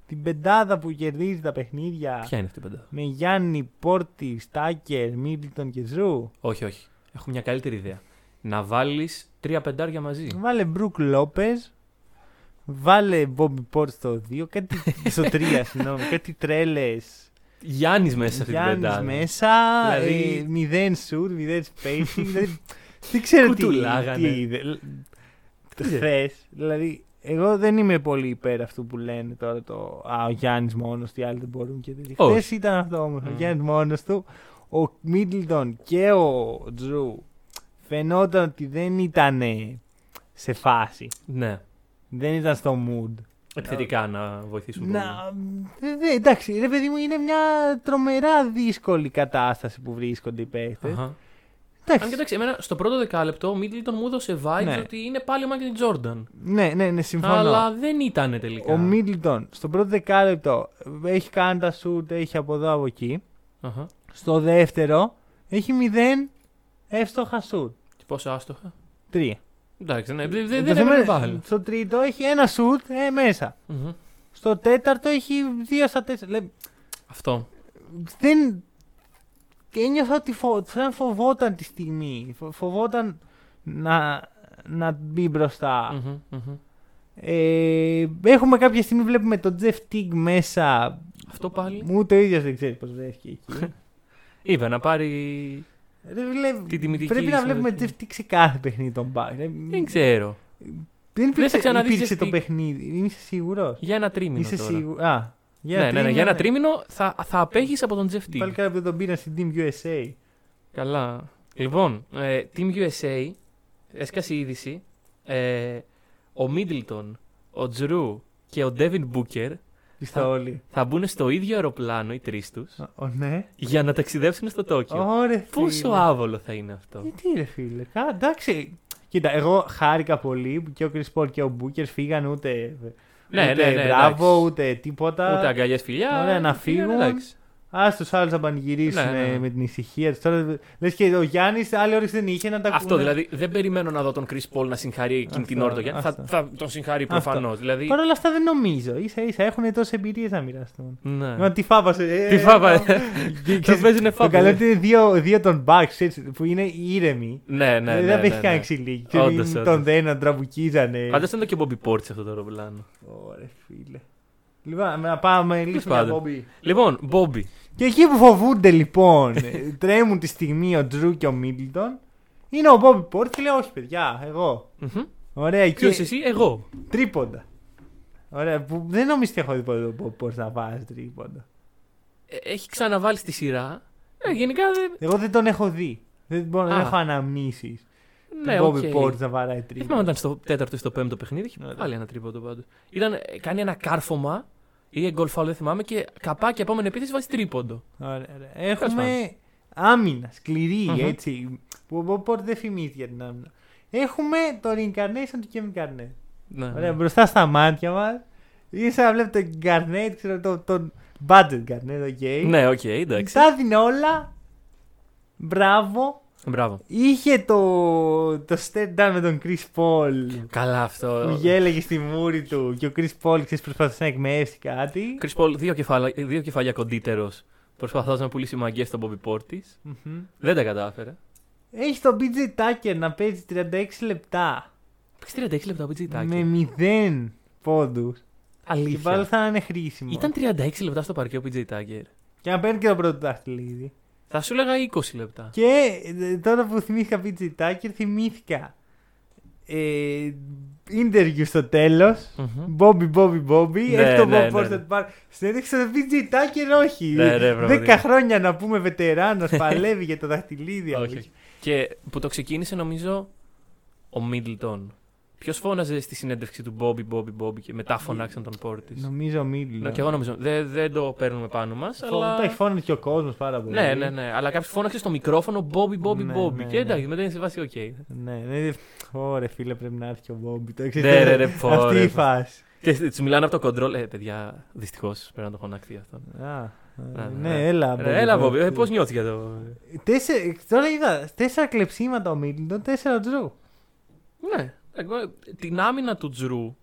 την πεντάδα που κερδίζει τα παιχνίδια Ποια είναι αυτή η πεντάδα; με Γιάννη, Portis, Tucker, Middleton και Jrue. Όχι, όχι. Έχω μια καλύτερη ιδέα. Να βάλεις τρία πεντάρια μαζί. Βάλε Brook Lopez. Βάλε Μπόμπι Πόρτ στο 2, κάτι στο 3, συγγνώμη, κάτι τρέλες. Γιάννης μέσα σε αυτή την Γιάννης πεντάδα. μέσα, Δηλαδή- ε, μηδέν σουτ, μηδέν spacing. δηλαδή, δεν ξέρω τι, Κουτουλάγανε. τι είδε. Χθες, δηλαδή, εγώ δεν είμαι πολύ υπέρ αυτού που λένε τώρα το Α, ο Γιάννης μόνος του, οι άλλοι δεν μπορούν και τέτοια. Όχι. Χθες ήταν αυτό όμως. Ο Μμ. Γιάννης μόνος του, ο Μίτλτον και ο Τζρου φαινόταν ότι δεν ήταν σε φάση. Ναι. Δεν ήταν στο mood. Επιθετικά να βοηθήσουν πολύ. Να, δε- δε- εντάξει, ρε παιδί μου, είναι μια τρομερά δύσκολη κατάσταση που βρίσκονται οι παίχτε. Αχα. Εντάξει. Αν και εντάξει, εμένα στο πρώτο δεκάλεπτο ο Μίτλτον μου έδωσε vibes Ναι. ότι είναι πάλι ο Μάικλ Τζόρνταν. Ναι, ναι, ναι, συμφωνώ. Αλλά δεν ήταν τελικά. Ο Μίτλτον στο πρώτο δεκάλεπτο έχει κάνει τα σουτ, έχει από εδώ από εκεί. Αχα. Στο δεύτερο έχει μηδέν εύστοχα σουτ. Και πόσα άστοχα; Τρία. Εντάξει, ναι, δεν, Το δεν θέμα έβαλε είναι, μπάλα. Στο τρίτο έχει ένα σουτ ε, μέσα. Μμμ. Στο τέταρτο έχει δύο στα τέσσερα. Λέει, Αυτό. δεν. Και ένιωθα ότι φο... σαν φοβόταν τη στιγμή. Φο- Φοβόταν να, να μπει μπροστά. Μμμ, μμμ. Ε, έχουμε κάποια στιγμή βλέπουμε τον Jeff Teague μέσα. Αυτό πάλι. Ούτε ο ίδιο δεν ξέρεις πώς βρέθηκε εκεί. Είπε να πάρει. Ρε, φίλε, Την τιμητική πρέπει να συμμετοχή. βλέπουμε Jeff Teague σε κάθε παιχνίδι των Bucks. Ε, Δεν ξέρω. Δεν υπήρξε, θα ξαναδείς υπήρξε Jeff το Teague. παιχνίδι. Είσαι σίγουρος; Για ένα τρίμηνο. Είσαι τώρα. σίγουρο. Α, για ναι, ναι, ναι, τρίμηνο, για ένα τρίμηνο θα, θα απέχεις από τον Jeff Teague. Πάλι καλά που δεν τον πήραν στην Team USA. Καλά. Λοιπόν, ε, Team USA έσκασε η είδηση. Ε, ο Μίτλτον, ο Τζρου και ο Ντέβιν Μπούκερ Είστε όλοι. θα μπουν στο ίδιο αεροπλάνο, οι τρεις τους, Ω, ναι. για να ταξιδέψουν στο Τόκιο. Ωραία, Πόσο άβολο θα είναι αυτό. Γιατί ρε φίλε, κα, εντάξει. Κοίτα, εγώ χάρηκα πολύ που και ο Chris Paul και ο Μπούκερ φύγαν ούτε. Ναι, ούτε ναι, ναι, Μπράβο, εντάξει. ούτε τίποτα. Ούτε αγκαλιές φιλιά. Ωραία, να πήγανε, φύγουν. εντάξει. Α τους άλλους να πανηγυρίσουν Ναι, ναι, ναι. με την ησυχία τους. Τώρα λες και ο Γιάννης άλλη όρεξη δεν είχε να τα Αυτό ακούνε. δηλαδή δεν περιμένω να δω τον Chris Paul να συγχαρεί εκείνη την Αυτό, ώρα το Γιάννη. Θα, αυτό. θα τον συγχαρεί Αυτό. προφανώς. Δηλαδή. Παρ' όλα αυτά δεν νομίζω. σα ίσα έχουν τόσες εμπειρίες να μοιραστούν. Ναι. Μα τι φάβασε. Τι φάβα. Και- Το ξέρεις, παίζουνε Το φάβα. καλό είναι ότι είναι δύο, δύο των Bucks ξέρεις, που είναι ήρεμοι. Ναι, ναι, ναι. δεν ναι, έχει ναι. καν ξυλίκι. Όντως, Ξέρεις, όντως. Τον δέναν, τραμπουκίζανε. Φαντάζομαι και ο Bobby Portis αυτό το αεροπλάνο. Ωραία, φίλε. Λοιπόν, να πάμε λίγο για πάντων. Bobby. Λοιπόν, Bobby. Και εκεί που φοβούνται λοιπόν, ε, τρέμουν τη στιγμή ο Jrue και ο Μίτλτον, είναι ο Bobby Portis και λέει: Όχι, παιδιά, εγώ. Μμμ. Ωραία, Ποιος και εσύ, εγώ. τρίποντα. Ωραία, που δεν νομίζω ότι έχω δει ποτέ τον Bobby Portis να βάζει τρίποντα. Ε, Έχει ξαναβάλει στη σειρά. Ε, γενικά δεν. Εγώ δεν τον έχω δει. Δεν μπορώ να Α. έχω αναμνήσεις. Ναι, τον οκ. Bobby Portis να βαράει Δεν θυμάμαι αν τρίποντα. ήταν στο τέταρτο ή στο πέμπτο παιχνίδι. Έχει Ωραία. πάλι ένα τρίποντο πάντως. Ήταν, ε, κάνει ένα κάρφωμα ή goal φάουλ, δεν θυμάμαι και καπάκι επόμενη επίθεση βάζει τρίποντο. Ωραία, ωραία. Έχουμε άμυνα, σκληρή, Μμμ. έτσι. Που ο Bobby Portis δεν φημίζεται για την άμυνα. Έχουμε το reincarnation του Kevin Garnett. Ναι, Ωραία, ναι. μπροστά στα μάτια μας. Είναι σαν να βλέπετε τον Garnett, ξέρω τον, τον budget Garnett, οκ. Ναι, οκ, εντάξει. Τα δίνει όλα. Μπράβο. Μπράβο. Είχε το, το step down με τον Chris Paul. Καλά αυτό. Που γέλεγε στη μούρη του και ο Chris Paul ξέρεις, προσπαθούσε να εκμεύσει κάτι. Chris Paul, δύο, κεφάλα, δύο κεφάλια κοντύτερος. Προσπαθώντας να πουλήσει μαγκέ στον Bobby Portis. Μμμ. Δεν τα κατάφερε. Έχει τον BJ Tucker να παίζει 36 λεπτά. Παίξει 36 λεπτά ο PJ Tucker. με μηδέν πόντους. Και Αλήθεια. πάλι θα είναι χρήσιμο. Ήταν 36 λεπτά στο παρκέ ο PJ Tucker. Και να παίρνει και το πρώτο δαχτυλίδι. Θα σου έλεγα 20 λεπτά. Και ε, τώρα που θυμήθηκα PJ Tucker, θυμήθηκα ε, interview στο τέλος. Μμμ. Bobby, Bobby, Bobby. Ναι, Έχει το ναι, Bob ναι, Porter ναι. Park. Συνέντευξη στο PJ Tucker, όχι. Ναι, ναι, Δέκα πραγματικά. χρόνια να πούμε βετεράνος, παλεύει για το δαχτυλίδι. Όχι, όχι. όχι. Και που το ξεκίνησε νομίζω ο Μίτλτον. Ποιος φώναζε στη συνέντευξη του Bobby, Bobby, Bobby και μετά φωνάξαν τον Πόρτης; Νομίζω Μίτλ. Ναι, και εγώ νομίζω. Δεν, δεν το παίρνουμε πάνω μας. Αλλά... Το έχει φώνει και ο κόσμος πάρα πολύ. Ναι, ναι, ναι. Αλλά κάποιος φώναξε στο μικρόφωνο Bobby, Bobby, Ναι, Bobby. ναι, και ναι. εντάξει, μετά είναι σε βάση οκ. Ναι, ναι. Ωραία, φίλε, πρέπει να έρθει και ο Μπόμπι. Το έχεις Ναι, ρε, ρε, πω, Αυτή ρε, η πω. φάση. Και τους μιλάνε από το control. Ε, παιδιά, δυστυχώς πρέπει να το φωναχθεί αυτό. Α, Ναι, ναι, ναι. έλα. Ρε, έλα, Bobby, ε, πώς νιώθεις για το. Τέσσε- Τώρα είδα τέσσερα κλεψίματα ο Μίτλτον, τέσσερα ο Τζρου. Ναι. Εγώ, την άμυνα του Τζρου.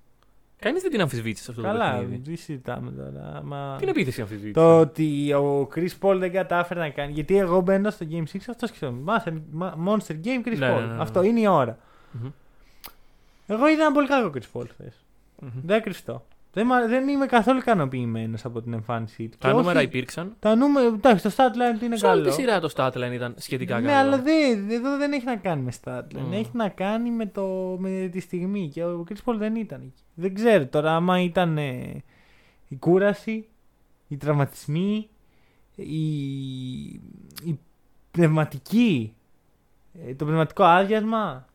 Κανείς δεν την αμφισβήτησε σε αυτό το Καλά, παιχνίδι. τι συζητάμε τώρα. Μα... Την επίθεση αμφισβήτησε. Το ότι ο Chris Paul δεν κατάφερε να κάνει. Γιατί εγώ μπαίνω στο Game 6, αυτός σκεφτόμουν. Master- μα- Monster Game Chris Ναι, Paul. ναι, ναι, ναι. Αυτό είναι η ώρα. Μμμ. Εγώ είδα ένα πολύ κακό Chris Paul χθες. Μμμ. Δεν κρυφτώ. Δεν, μα- δεν είμαι καθόλου ικανοποιημένος από την εμφάνισή του. Τα Και νούμερα όχι- υπήρξαν. Τα νούμερα. Εντάξει, το stat line του είναι Σε όλη καλό. τη σειρά το statline ήταν σχετικά Ναι, καλό. αλλά δεν, εδώ δεν έχει να κάνει με stat line. Μμ. Έχει να κάνει με, το, με τη στιγμή. Και ο Chris Paul δεν ήταν εκεί. Δεν ξέρω τώρα άμα ήταν ε, η κούραση, οι τραυματισμοί, η, η πνευματική, ε, το πνευματικό άδειασμα.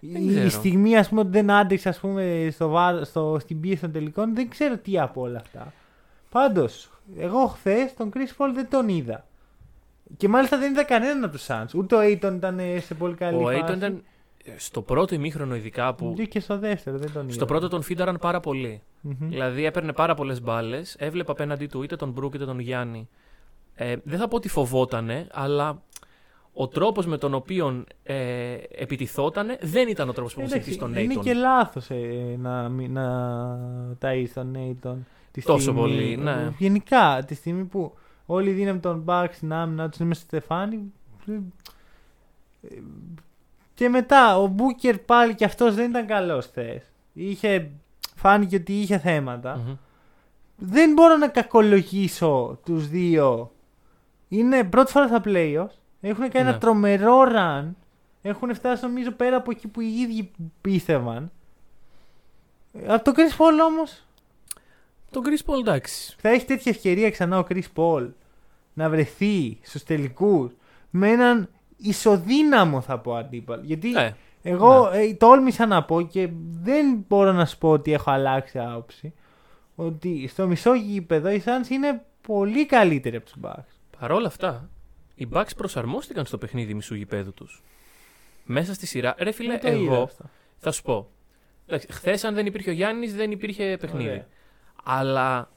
Δεν Η, η ξέρω. στιγμή ας πούμε ότι δεν άντεξε ας πούμε, στο, βάρ- στο, στην πίεση των τελικών δεν ξέρω τι από όλα αυτά. Πάντως, εγώ χθες τον Chris Paul δεν τον είδα. Και μάλιστα δεν είδα κανέναν από τους Suns. Ούτε ο Aiton ήταν ε, σε πολύ καλή Ο φάση. Aiton ήταν ε, στο πρώτο ημίχρονο ειδικά που. Ούτε και στο δεύτερο δεν τον είδα. Στο πρώτο τον φίνταραν πάρα πολύ. Μμμ. Δηλαδή έπαιρνε πάρα πολλές μπάλες, έβλεπε απέναντί του είτε τον Μπρουκ είτε τον Γιάννη. Ε, δεν θα πω ότι φοβότανε, αλλά ο τρόπος με τον οποίο ε, επιτιθότανε δεν ήταν ο τρόπος που Εντάξει, είχε στον είναι Aiton. και λάθος ε, να, μη- να ταΐσει τον Aiton. Τη Τόσο στιγμή- πολύ, ναι. Γενικά, τη στιγμή που όλη η δύναμη των Bucks στην άμυνα τους είναι μέσα στο στεφάνι. ε, ε, Και μετά, ο Μπούκερ πάλι και αυτός δεν ήταν καλός χθες. Είχε, φάνηκε ότι είχε θέματα. Μμμ. Δεν μπορώ να κακολογήσω τους δύο. Είναι πρώτη φορά στα playoffs. Έχουν κάνει Ναι. ένα τρομερό run. Έχουν φτάσει νομίζω πέρα από εκεί που οι ίδιοι πίστευαν. Ε, Από τον Chris Paul όμως Τον Chris Paul εντάξει. θα έχεις τέτοια ευκαιρία ξανά ο Chris Paul να βρεθεί στους τελικούς με έναν ισοδύναμο θα πω αντίπαλο. Γιατί Ναι. εγώ ε, τόλμησα να πω και δεν μπορώ να σου πω ότι έχω αλλάξει άποψη ότι στο μισό γήπεδο οι Suns είναι πολύ καλύτεροι από τους Bucks. Παρ' όλα αυτά, οι Bucks προσαρμόστηκαν στο παιχνίδι μισού γηπέδου τους. Μέσα στη σειρά. Ρε φίλε, Δεν το είδα εγώ αυτό. θα σου πω. Χθες, αν δεν υπήρχε ο Γιάννης, δεν υπήρχε παιχνίδι. Ωραία. Αλλά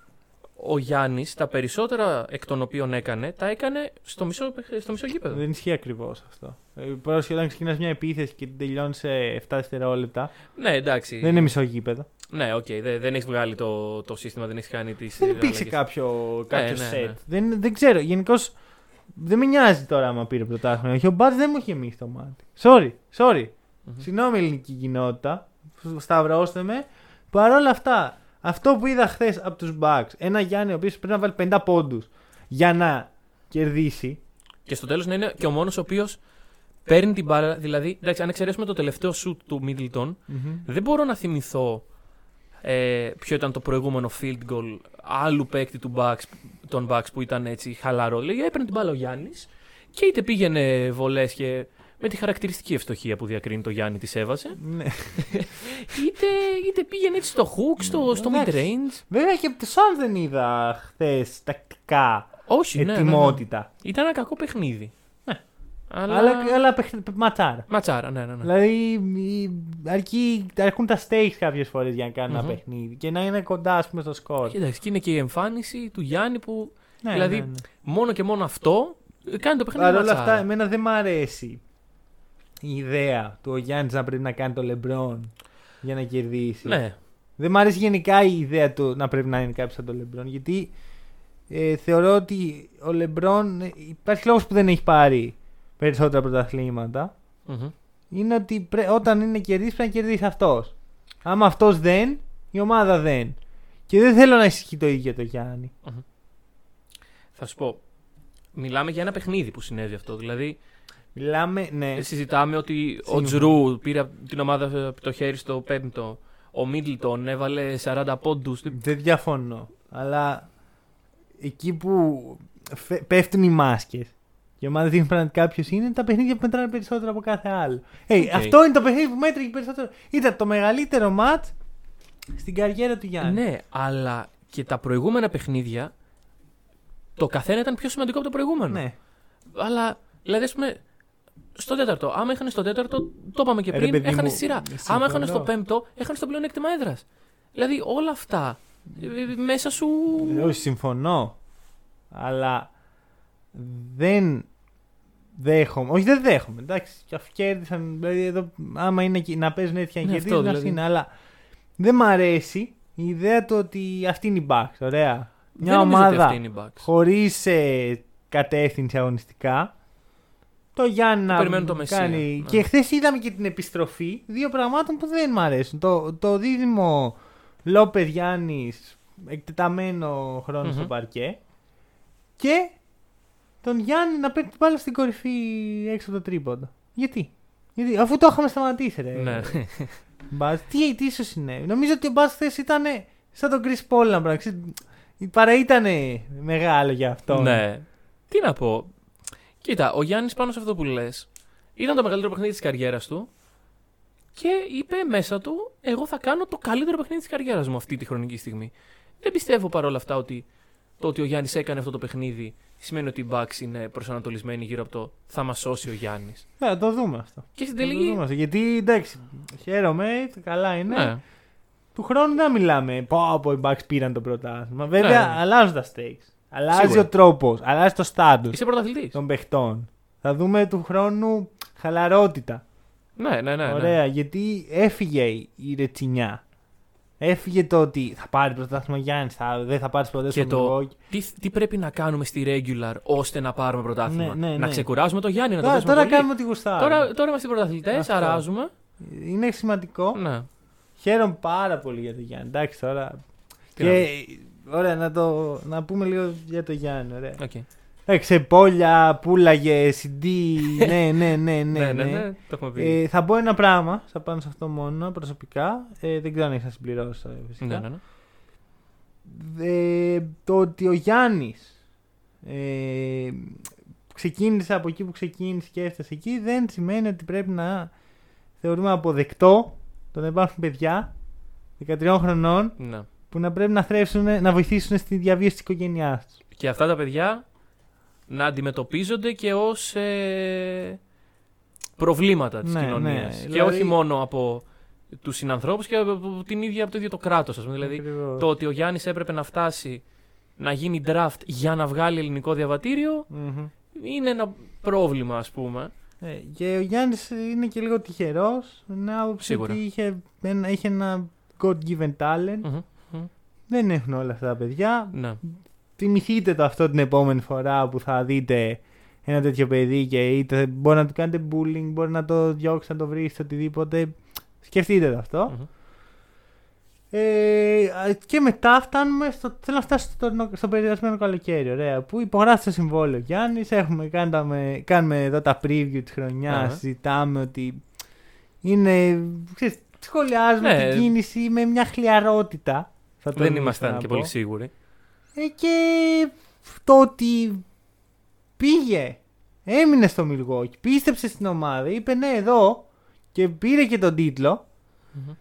ο Γιάννης, τα περισσότερα εκ των οποίων έκανε, τα έκανε στο μισό, παιχ- στο μισό γήπεδο. Δεν ισχύει ακριβώς αυτό. Ε, Πρόσεχε όταν ξεκινάς μια επίθεση και την τελειώνεις σε 7 δευτερόλεπτα. Ναι, εντάξει. Δεν είναι μισό γήπεδο. Ναι, οκ. δεν, δεν έχεις βγάλει το, το σύστημα, δεν έχεις κάνει τις. Δεν υπήρξε κάποιο, κάποιο ναι, set. ναι. Δεν, δεν ξέρω. Γενικώς δεν με νοιάζει τώρα άμα πήρε πρωτάθλημα. Όχι, ο Bud δεν μου είχε μείνει στο μάτι. Sorry, sorry. Μμμ. Συγγνώμη, ελληνική κοινότητα. Σταυρώστε με. Παρ' όλα αυτά, αυτό που είδα χθες από τους Bucks, ένα Γιάννη ο οποίος πρέπει να βάλει 50 πόντους για να κερδίσει. Και στο τέλος να είναι και ο μόνος ο οποίος παίρνει την μπάλα. Δηλαδή, εντάξει, αν εξαιρέσουμε το τελευταίο shoot του Middleton, δεν μπορώ να θυμηθώ ε, ποιο ήταν το προηγούμενο field goal άλλου παίκτη του Bucks, των Bucks που ήταν έτσι χαλαρό. Λέει, έπαιρνε την μπάλα ο Γιάννης και είτε πήγαινε βολές και με τη χαρακτηριστική ευστοχία που διακρίνει το Γιάννη της έβαζε, Ναι. είτε, είτε πήγαινε έτσι στο hook, στο, στο mid Εντάξει. range. Βέβαια και από του Suns δεν είδα χθες τακτικά Όχι, ναι, ναι, ναι. ετοιμότητα. Ήταν ένα κακό παιχνίδι. Ναι. Αλλά... Αλλά, αλλά παιχ- ματσάρα. Ματσάρα, ναι, ναι. ναι. Δηλαδή η- αρκεί, αρκούν τα stakes κάποιες φορές για να κάνουν Μμμ. ένα παιχνίδι και να είναι κοντά ας πούμε, στο σκορ. Κοίταξε, και είναι και η εμφάνιση του Γιάννη που Ναι, δηλαδή, ναι, ναι. μόνο και μόνο αυτό ε, κάνει το παιχνίδι Παρ' όλα ματσάρα. αυτά, εμένα δεν μ' αρέσει η ιδέα του ο Γιάννης να πρέπει να κάνει το LeBron για να κερδίσει. Ναι, Δεν μ' αρέσει γενικά η ιδέα του να πρέπει να είναι κάποιος σαν το LeBron. Γιατί ε, θεωρώ ότι ο LeBron ε, υπάρχει λόγος που δεν έχει πάρει περισσότερα πρωταθλήματα. Μμμ. είναι ότι πρέ- όταν είναι κερδίσει πρέπει να κερδίσεις αυτός. Άμα αυτός δεν, η ομάδα δεν. Και δεν θέλω να ισχύει το ίδιο το Γιάννη. Θα σου πω. Μιλάμε για ένα παιχνίδι που συνέβη αυτό. Δηλαδή, Μιλάμε, ναι. συζητάμε ότι ο Σύμφωνα. Τζρου πήρε απ' την ομάδα από το χέρι στο πέμπτο. Ο Μίτλτον έβαλε 40 πόντους. Δεν διαφωνώ. Αλλά εκεί που φε- πέφτουν οι μάσκες και η ομάδα δείχνει πραγματικά ποιο είναι, τα παιχνίδια που μετράνε περισσότερο από κάθε άλλο. Hey, Οκ. Αυτό είναι το παιχνίδι που μέτρηκε περισσότερο. Ήταν το μεγαλύτερο ματς στην καριέρα του Γιάννη. Ναι, αλλά και τα προηγούμενα παιχνίδια. Το καθένα ήταν πιο σημαντικό από το προηγούμενο. ναι. Αλλά, δηλαδή, ας πούμε, στο τέταρτο. Άμα είχαν στο τέταρτο, το είπαμε και Ρε πριν, παιδί έχανε μου, σειρά. συμφωνώ. Άμα είχαν στο πέμπτο, έχανε στο πλεονέκτημα έδρας. Δηλαδή, όλα αυτά ε, ε, μέσα σου. Ε, Όχι, συμφωνώ. Αλλά δεν δέχομαι. Όχι, δεν δέχομαι. Εντάξει, και αφού κέρδισαν. Δηλαδή, εδώ, άμα είναι και- να παίζουν έτσι και να Ναι, κερδίζουν, αυτό ας δηλαδή. είναι. Αλλά δεν μ' αρέσει η ιδέα του ότι αυτή είναι η Bucks. Ωραία. Μια δεν νομίζω ότι ομάδα αυτή είναι η Bucks. χωρίς κατεύθυνση αγωνιστικά. Το Γιάννη να περιμένουν το Μεσσία, κάνει. ναι. Και χθες είδαμε και την επιστροφή δύο πραγμάτων που δεν μ' αρέσουν. Το, το δίδυμο Λόπε Γιάννη εκτεταμένο χρόνο Μμμ. στο παρκέ. Και τον Γιάννη να παίρνει την μπάλα στην κορυφή έξω από το τρίποντο. Γιατί; Γιατί αφού το είχαμε σταματήσει, ρε. Ναι. Μπάζ, τι, τι ίσως συνέβη. Νομίζω ότι ο Μπάζ χθες ήταν σαν τον Chris Paul να πράξει. Παρά ήταν μεγάλο για αυτό. ναι. Τι να πω. Κοίτα, ο Γιάννης πάνω σε αυτό που λες, ήταν το μεγαλύτερο παιχνίδι της καριέρας του και είπε μέσα του: Εγώ θα κάνω το καλύτερο παιχνίδι της καριέρας μου αυτή τη χρονική στιγμή. Δεν πιστεύω παρόλα αυτά ότι το ότι ο Γιάννης έκανε αυτό το παιχνίδι σημαίνει ότι η Bucks είναι προσανατολισμένη γύρω από το θα μας σώσει ο Γιάννης. Θα το δούμε αυτό. Και στην Θα το τελική. δούμε αυτό. Γιατί εντάξει, χαίρομαι, καλά είναι. Ναι. Του χρόνου δεν μιλάμε. Πω, πω οι Bucks πήραν το πρωτάθλημα. Βέβαια, Ναι. αλλάζουν τα stakes. Αλλάζει Σίγουρα. ο τρόπος, αλλάζει το status Είσαι πρωταθλητής. των παιχτών. Θα δούμε του χρόνου χαλαρότητα. Ναι, ναι, ναι. ναι. Ωραία, γιατί έφυγε η ρετσινιά. Έφυγε το ότι θα πάρει πρωτάθλημα Γιάννης, θα, δεν θα πάρεις ποτέ Και στο το Milwaukee. τι, τι πρέπει να κάνουμε στη regular ώστε να πάρουμε πρωτάθλημα; Ναι, ναι, Να ναι. ξεκουράζουμε το Γιάννη, να το Τώρα, παίζουμε τώρα πολύ. κάνουμε ό,τι γουστάρουμε. Τώρα, τώρα είμαστε πρωταθλητές, Αυτό. αράζουμε. Είναι σημαντικό. Ναι. Χαίρομαι πάρα πολύ για τον Γιάννη. Εντάξει τώρα. Τι να και, ωραία, να, το, να πούμε λίγο για τον Γιάννη. Ωραία. Οκ. Εντάξει, πόλια, πούλαγε, CD. ναι, ναι, ναι, ναι. ναι, ναι, ναι, το έχουμε πει. Ε, θα πω ένα πράγμα, θα πάνω σε αυτό μόνο προσωπικά. Ε, δεν ξέρω αν έχει να συμπληρώσει ε, φυσικά. ναι, ναι, ναι. Ε, το ότι ο Γιάννης ε, ξεκίνησε από εκεί που ξεκίνησε και έφτασε εκεί δεν σημαίνει ότι πρέπει να θεωρούμε αποδεκτό το να υπάρχουν παιδιά 13 χρονών ναι. που να πρέπει να θρέψουν, να βοηθήσουν στη διαβίωση της οικογένειάς τους. Και αυτά τα παιδιά να αντιμετωπίζονται και ως ε, προβλήματα της Ναι, κοινωνίας. ναι, Και δηλαδή- όχι μόνο από τους συνανθρώπους και από την ίδια, από το ίδιο το κράτος. Ας πούμε. Δηλαδή Ακριβώς. το ότι ο Γιάννης έπρεπε να φτάσει να γίνει draft για να βγάλει ελληνικό διαβατήριο Μμμ. είναι ένα πρόβλημα ας πούμε. Ε, και ο Γιάννης είναι και λίγο τυχερός με άποψη Σίγουρα. ότι είχε ένα, είχε ένα God-given talent. Μμμ, μμμ. Δεν έχουν όλα αυτά τα παιδιά. Ναι. Θυμηθείτε το αυτό την επόμενη φορά που θα δείτε ένα τέτοιο παιδί και είτε μπορεί να του κάνετε bullying, μπορεί να το διώξετε, να το βρείτε, οτιδήποτε. Σκεφτείτε το αυτό. Μμμ. Ε, α, και μετά φτάνουμε στο. Θέλω να φτάσω στο, στο περιορισμένο καλοκαίρι. Ωραία, που υπογράφει το συμβόλαιο Γιάννης. Έχουμε κάνει τα με- κάνουμε εδώ τα preview της χρονιάς. Αχα. Συζητάμε ότι είναι. Ξέρεις, σχολιάζουμε Ναι. την κίνηση με μια χλιαρότητα. Θα Δεν τολμήσω ήμασταν να και πω. πολύ σίγουροι. Ε, και το ότι πήγε, έμεινε στο Milwaukee, πίστεψε στην ομάδα, είπε ναι εδώ και πήρε και τον τίτλο. Μμμ.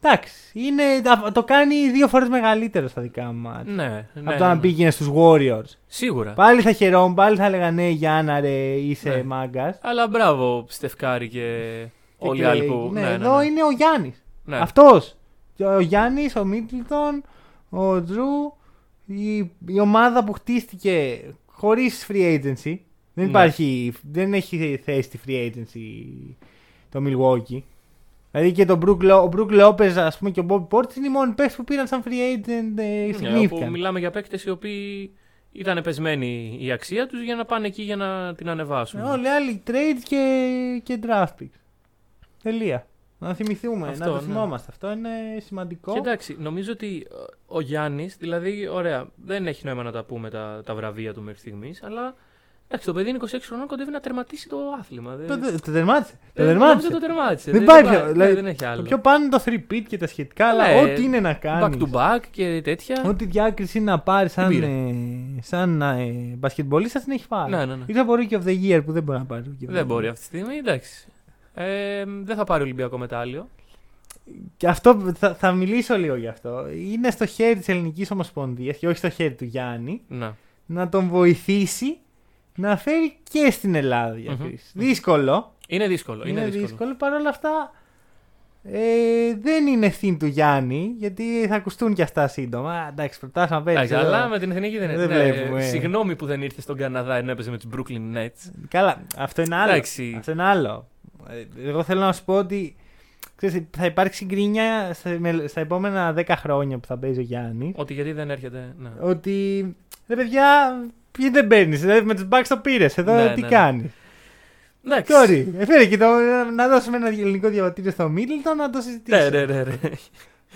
Εντάξει, είναι, τα- το κάνει δύο φορές μεγαλύτερο στα δικά μου μάτια. Ναι, ναι, από το να ναι. πήγαινε στους Warriors. Σίγουρα. Πάλι θα χαιρόμουν, πάλι θα έλεγα ναι Γιάννα ρε είσαι Ναι. μάγκας. Αλλά μπράβο, Στεφκάρη και Και όλοι οι Clay. άλλοι που. Ναι, εδώ είναι ο Γιάννης. Ναι. Αυτός. Ο Γιάννης, ο Μίτλτον, ο Τζρου, η, η ομάδα που χτίστηκε χωρίς free agency. Δεν Ναι. υπάρχει, δεν έχει θέση τη free agency το Milwaukee. Δηλαδή και τον Brook, Lo- ο Brook Lopez ας πούμε και ο Bobby Portis είναι οι μόνοι παίκτες που πήραν σαν free agent ε, Ναι, όπου significant. μιλάμε για παίκτες οι οποίοι ήταν πεσμένη η αξία τους για να πάνε εκεί για να την ανεβάσουν. Ε, Όλοι οι άλλοι trade και, και draft picks. Τελεία. Να θυμηθούμε, Αυτό, να το ναι. θυμόμαστε. Αυτό είναι σημαντικό. Και εντάξει, νομίζω ότι ο Γιάννης, δηλαδή, ωραία, δεν έχει νόημα να τα πούμε τα, τα βραβεία του μέχρι στιγμής, αλλά εντάξει, το παιδί είναι 26 χρονών, κοντεύει να τερματίσει το άθλημα. Δεν, Το, το, το τερμάτισε. Το δεν- τερμάτισε. νομίζω το τερμάτισε. Δεν δεν, πάει δεν πιο- πάει- δηλαδή, δεν έχει άλλο. Το πιο πάνω είναι το 3-pit και τα σχετικά, αλλά Ναι, ό,τι είναι να κάνεις. Back to back και τέτοια. Ό,τι διάκριση είναι να πάρεις σαν, πήρε. ε, σαν ε, μπασκετμπολίστα την έχει πάρει. Ναι, ναι, ναι. Ή θα μπορεί και of the year που δεν μπορεί να πάρει. Rookie of the Δεν Year. μπορεί αυτή τη στιγμή, εντάξει. Ε, δεν θα πάρει Ολυμπιακό μετάλλιο. Και αυτό θα, θα μιλήσω λίγο γι' αυτό. Είναι στο χέρι της Ελληνικής Ομοσπονδίας και όχι στο χέρι του Γιάννη Να. να τον βοηθήσει να φέρει και στην Ελλάδα διακρίσεις. Δύσκολο. Είναι δύσκολο. Είναι, Είναι, δύσκολο. Παρ' όλα αυτά ε, δεν είναι ευθύνη του Γιάννη γιατί θα ακουστούν και αυτά σύντομα. Α, Εντάξει, προτάσαμε να Εντάξει, παίξει. αλλά με την εθνική δεν, δεν είναι. βλέπουμε. Συγγνώμη που δεν ήρθε στον Καναδά ενώ έπαιζε με τους Brooklyn Nets. Καλά, αυτό είναι άλλο. Εντάξει. Αυτό είναι άλλο. Ε, Εγώ θέλω να σου πω ότι ξέρεις, θα υπάρξει γκρίνια στα, με- στα επόμενα 10 χρόνια που θα παίζει ο Γιάννης. Ότι γιατί δεν έρχεται. Ναι. Ότι ρε παιδιά, ποιοι δεν παίρνεις. Δηλαδή με τους Bucks το πήρες. Εδώ Ναι, τι ναι, ναι. κάνεις; Εντάξει. Sorry. Έφερε και το, να δώσουμε ένα ελληνικό διαβατήριο στο Μίτλτον να το Ναι, συζητήσουμε. ναι, ναι. ναι.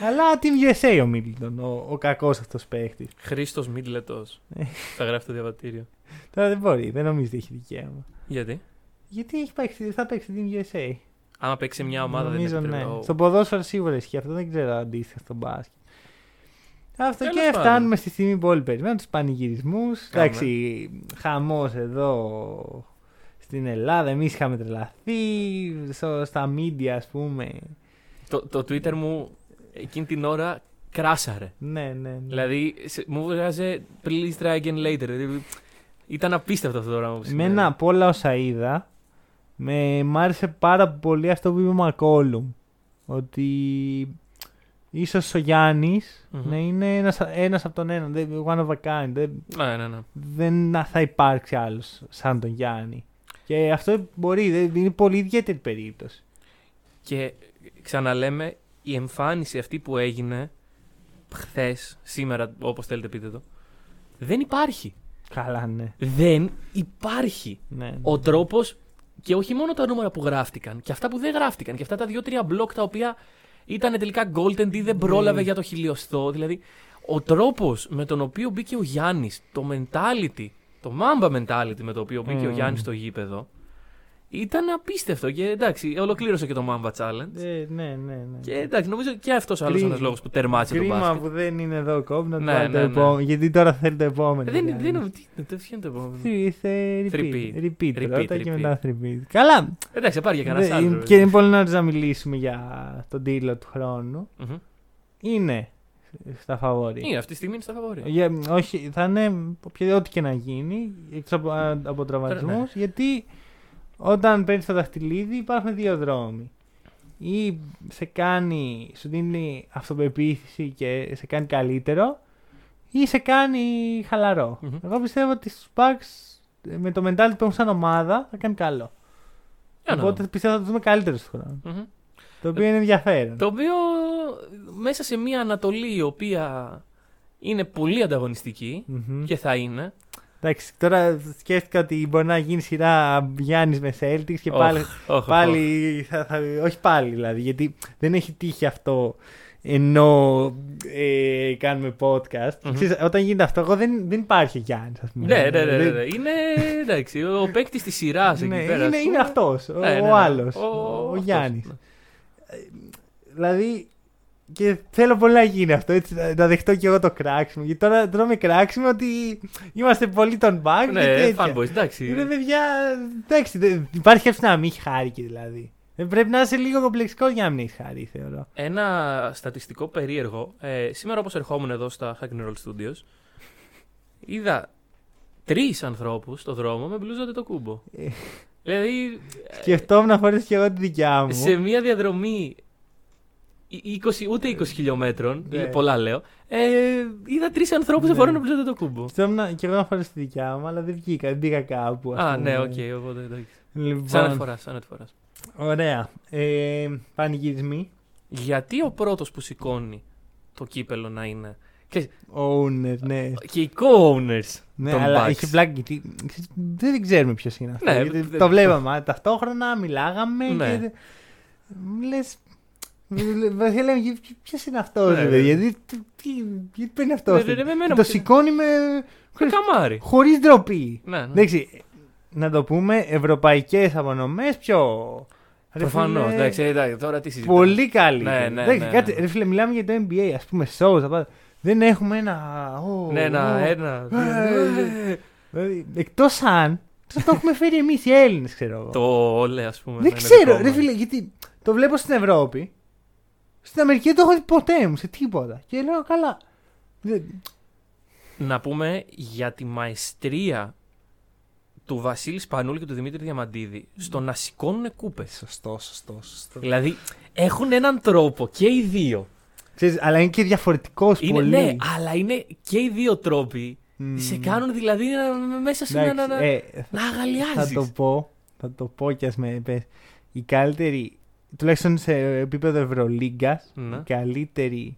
Αλλά Team USA ο Μίτλτον, ο, ο κακός αυτός παίχτης. Χρήστος Μίτλετος. Ε. θα γράφει το διαβατήριο. Τώρα δεν μπορεί, δεν νομίζεις ότι έχει δικαίωμα. Γιατί; Γιατί έχει παίξει, θα παίξει Team USA. Άμα παίξει σε μια ομάδα Νομίζω δεν ναι. είναι Στο ποδόσφαιρο σίγουρα ισχύει αυτό, δεν ξέρω αντίστοιχα στο μπάσκετ. Αυτό Τέλος και πάντων. φτάνουμε στη στιγμή που όλοι περιμένουν τους πανηγυρισμούς. Κάμε. Εντάξει, χαμός εδώ στην Ελλάδα. Εμείς είχαμε τρελαθεί. Στο, στα media, ας πούμε. Το, το Twitter μου εκείνη την ώρα κράσαρε. Ναι, ναι. ναι. Δηλαδή σε- μου βγάζε please try again later. Δηλαδή, ήταν απίστευτο αυτό το πράγμα που συνέβη. Εμένα από όλα όσα είδα, με, μ' άρεσε πάρα πολύ αυτό που είπε ο Μακόλουμ. Ότι ίσως ο γιαννης Μμμ. να είναι ένας, ένας από τον έναν. δεν- One of a kind. Δεν, Ναι, ναι, ναι. δεν θα υπάρξει άλλος σαν τον Γιάννη. Και αυτό μπορεί, δεν- είναι πολύ ιδιαίτερη περίπτωση. Και ξαναλέμε, η εμφάνιση αυτή που έγινε χθες, σήμερα, όπως θέλετε πείτε το, δεν υπάρχει. Καλά, ναι. Δεν υπάρχει. ναι, ναι. Ο τρόπος και όχι μόνο τα νούμερα που γράφτηκαν, και αυτά που δεν γράφτηκαν, και αυτά τα δύο-τρία μπλοκ τα οποία ήταν τελικά golden ή δεν πρόλαβε Ναι. για το χιλιοστό. Δηλαδή, ο τρόπος με τον οποίο μπήκε ο Γιάννης, το mentality, το mamba mentality με το οποίο μπήκε ο Mm. Γιάννης στο γήπεδο, ήταν απίστευτο. Και εντάξει, ολοκλήρωσε και το Mamba Challenge. Ε, ναι, ναι, ναι. Και εντάξει, νομίζω και αυτός άλλος Κρίμα. ένας λόγος που τερμάτισε το Κρίμα μπάσκετ. που δεν είναι εδώ ο Κόμπ να του Ναι, βάλει το ναι, ναι. επόμενο. Γιατί τώρα θέλει το επόμενο. Δεν, Γιάννης. δεν, είναι- τι είναι, τι είναι το επόμενο. Three- θε- repeat. Repeat. Repeat, Repeat, πρώτα και repeat. μετά repeat. Καλά. Εντάξει, πάρει για Δε- κανένα άλλο. και είναι πολύ νωρίς να μιλήσουμε για τον τίτλο του χρόνου. Μμμ. Είναι στα φαβόρη. Είναι, αυτή τη στιγμή είναι στα φαβόρια. Για, όχι, θα είναι οποια- ό,τι και να γίνει, εκτός από, από τραυματισμούς, Ναι. γιατί όταν παίρνεις το δαχτυλίδι υπάρχουν δύο δρόμοι. Ή σε κάνει, σου δίνει αυτοπεποίθηση και σε κάνει καλύτερο, ή σε κάνει χαλαρό. Μμμ. Εγώ πιστεύω ότι στους Bucks ε, με το mentality που έχουν σαν ομάδα θα κάνει καλό. Για να Οπότε δούμε. πιστεύω θα το δούμε καλύτερο στον χρόνο. Μμμ. Το οποίο είναι ενδιαφέρον. Το οποίο μέσα σε μια Ανατολή η οποία είναι πολύ ανταγωνιστική Μμμ. και θα είναι. Εντάξει, τώρα σκέφτηκα ότι μπορεί να γίνει σειρά Γιάννης με Celtics και Οχ, πάλι. οχ, οχ, οχ. πάλι θα, θα, όχι πάλι δηλαδή, γιατί δεν έχει τύχει αυτό ενώ ε, κάνουμε podcast. Μμμ. Ξέρεις, όταν γίνεται αυτό, εγώ δεν, δεν υπάρχει ο Γιάννης, ας πούμε. Ναι, ναι, ναι, ναι, Δεν- ναι. Είναι εντάξει, ο παίκτης της σειράς εκεί ναι, πέρα. είναι, ας είναι πούμε. αυτός. Ο, Ναι, ναι, ναι. ο άλλος. Ο- Ο, αυτός, Γιάννης. ναι. Δηλαδή. Και θέλω πολύ να γίνει αυτό, έτσι, να- να δεχτώ και εγώ το κράξιμο. Γιατί τώρα τρώμε κράξιμο ότι είμαστε πολύ τον back. και Ναι, τέτοια. fanboys, εντάξει. Είναι παιδιά. Εντάξει, δεν- υπάρχει σκέψη να μην έχει χάρη δηλαδή. Δεν πρέπει να είσαι λίγο κομπλεξικός για να μην έχεις χάρη, θεωρώ. Ένα στατιστικό περίεργο. Ε, σήμερα, όπως ερχόμουν εδώ στα Hack and Roll Studios, είδα τρεις ανθρώπους στο δρόμο με μπλούζα το κούμπο. Ε. δηλαδή, Σκεφτόμουν να φορέσει και εγώ τη δικιά μου. σε μια διαδρομή ε- 20, ούτε 20 χιλιόμετρων, Ναι. πολλά λέω, ε, είδα τρεις ανθρώπους να Ναι. φοράνε μπλούζα Αντετοκούνμπο. Σκεφτόμουν και εγώ να φορέσω τη δικιά μου, αλλά δεν βγήκα, δεν πήγα κάπου. ας Α, πούμε. ναι, οκ, οπότε εντάξει. Λοιπόν, Σαν να τη φοράς, σαν να τη φοράς. Ωραία. Ε, πανηγυρισμοί. Γιατί ο πρώτος που σηκώνει το κύπελο να είναι Ξέρεις, Owner, ναι. και οι co-owners Ναι, των αλλά Bucks. έχει πλάκα γιατί δεν ξέρουμε ποιος είναι αυτό. Ναι, γιατί δεν- το βλέπαμε ταυτόχρονα, μιλάγαμε Ναι. και. Μου λες. Βασικά λέμε, ποιος είναι αυτός, Ναι, ρε ναι. παιδιά. Γιατί τι- γιατί παίρνει αυτό. Ναι, ναι, ναι, με εμένα Το μου- σηκώνει με. Με καμάρι. χωρίς ντροπή. Ναι, ναι. Εντάξει, να το πούμε, ευρωπαϊκές απονομές πιο. ρε Προφανώς. φίλε, Εντάξει, εντάξει, τώρα τι συζητάμε. Πολύ καλή. Ναι, ναι, Εντάξει, ναι, κάτσε, ναι. ρε φίλε, μιλάμε για το NBA, ας πούμε, shows. τα πάντα. Δεν έχουμε ένα. ω, Ναι, ένα, ω. ένα. Ε, δύο, ε, Δηλαδή, εκτός αν. θα το έχουμε φέρει εμείς οι Έλληνες, ξέρω εγώ. Το όλε, ας πούμε. Δεν να είναι ξέρω, δικό ρε μας. φίλε, γιατί το βλέπω στην Ευρώπη. Στην Αμερική δεν το έχω δει ποτέ μου σε τίποτα. Και λέω καλά. Δεν- Να πούμε για τη μαεστρία του Βασίλη Σπανούλη και του Δημήτρη Διαμαντίδη στο να σηκώνουν κούπες. Σωστό, σωστό, σωστό. Δηλαδή έχουν έναν τρόπο και οι δύο. Ξέρεις, αλλά είναι και διαφορετικός Είναι, πολύ. ναι, αλλά είναι και οι δύο τρόποι. Μμμ. Σε κάνουν δηλαδή να- μέσα σε ένα. Εντάξει, να, να, ε, να θα αγαλιάζεις. το πω, θα το πω κι ας με πες. Η καλύτερη, τουλάχιστον σε επίπεδο Ευρωλίγκας, Ναι. η καλύτερη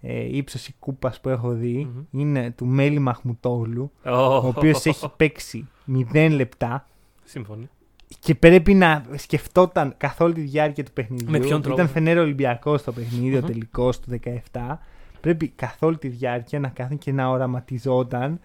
ε, ύψωση κούπας που έχω δει Μμμ. είναι του Μέλι Μαχμουτόγλου, Ω, ο οποίος έχει παίξει 0 λεπτά Σύμφωνοι. και πρέπει να σκεφτόταν καθ' όλη τη διάρκεια του παιχνιδιού. Με ποιον τρόπο; Ήταν Φενέρ Ολυμπιακός το παιχνίδι, ο Μμμ. τελικός του 17. Πρέπει καθ' όλη τη διάρκεια να κάθεται και να οραματιζόταν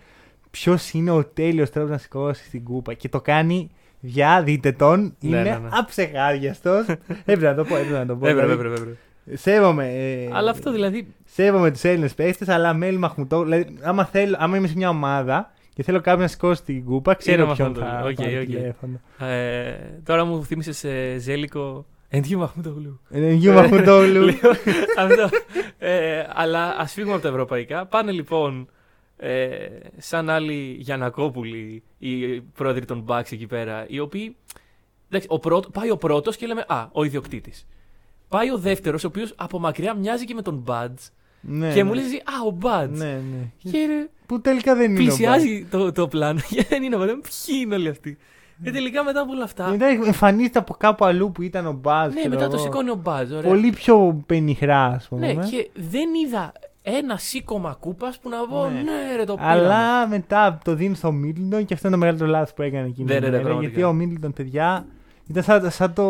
ποιος είναι ο τέλειος τρόπος να σηκώσει την κούπα. Και το κάνει για δείτε τον, Ναι, είναι ναι, ναι. αψεγάδιαστο. έπρεπε να το πω, έπρεπε να το πω. Έπρεπε, δηλαδή, έπρεπε, έπρεπε. Σέβομαι. ε, Αλλά αυτό δηλαδή. Σέβομαι τους Έλληνες παίχτες, αλλά Μελίχ Μαχμούτογλου. Δηλαδή, άμα, θέλω, άμα είμαι σε μια ομάδα και θέλω κάποιον να σηκώσει την κούπα, ξέρω Είναι ποιον Μαχμούτογλου. θα Οκ, πάρει οκ. τηλέφωνο. Ε, τώρα μου θύμισε Ζέλικο. Εντιού Μαχμούτογλου. Είναι Γιου Μαχμουτόγλου. Λοιπόν, αυτό. Ε, αλλά ας φύγουμε από τα ευρωπαϊκά. Πάνε λοιπόν ε, σαν άλλοι Γιανακόπουλοι, οι πρόεδροι των Bucks εκεί πέρα, οι οποίοι. Εντάξει, ο πρώτο, πάει ο πρώτος και λέμε Α, ο ιδιοκτήτης. Πάει ο δεύτερος, ο οποίος από μακριά μοιάζει και με τον Buds. Ναι, και ναι. μου λες εσύ, Α, ο Buds. Ναι, ναι. Και ρε, Που τελικά δεν είναι. ο πλησιάζει το, το πλάνο. Γιατί δεν είναι ο Buds. Ποιοι είναι όλοι αυτοί. Ναι. Και τελικά μετά από όλα αυτά. Μπάζ. Μετά εμφανίζεται από κάπου αλλού που ήταν ο Μπάζ. ναι, μετά το σηκώνει ο Buds. Ωραία. Πολύ πιο πενιχρά, ας πούμε. Ναι, και δεν είδα ένα σήκωμα κούπας που να πω Ναι. ναι, ρε το πήραμε. Αλλά μετά το δίνεις στο Μίτλτον και αυτό είναι το μεγαλύτερο λάθος που έκανε εκείνη Ναι, την ναι, ναι, ημέρα, πραγματικά. Γιατί ο Μίτλτον, παιδιά, ήταν σαν, σαν το.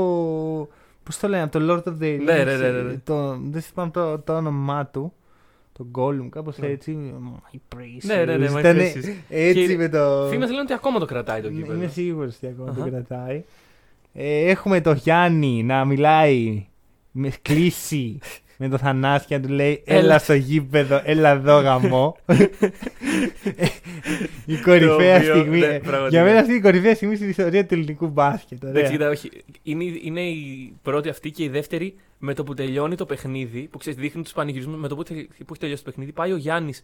Πώς το λένε, από το Lord of the Rings. Ναι, ναι, ναι, ναι, ναι. Το, δεν θυμάμαι το, το όνομά του. Το Gollum, κάπως Ναι. έτσι. My precious. Ναι, ναι, ναι, my Ήτανε precious. Έτσι Και με το. Φήμες λένε ότι ακόμα το κρατάει το Ναι, κύπελο. Είμαι σίγουρος ότι ακόμα το Αχα. κρατάει. Ε, έχουμε το Γιάννη να μιλάει με κλίση με το Θανάση και να του λέει Έλα, Έλα. στο γήπεδο, έλα εδώ γαμό. η κορυφαία οποίο, στιγμή. ναι, ε, πραγματικά. για μένα αυτή η κορυφαία στιγμή στην ιστορία του ελληνικού μπάσκετ. ωραία. Εντάξει, κοίτα, όχι. Είναι, είναι η πρώτη αυτή και η δεύτερη με το που τελειώνει το παιχνίδι, που ξέρεις, δείχνει τους πανηγυρισμούς. Με το που, τελει- που έχει τελειώσει το παιχνίδι, πάει ο Γιάννης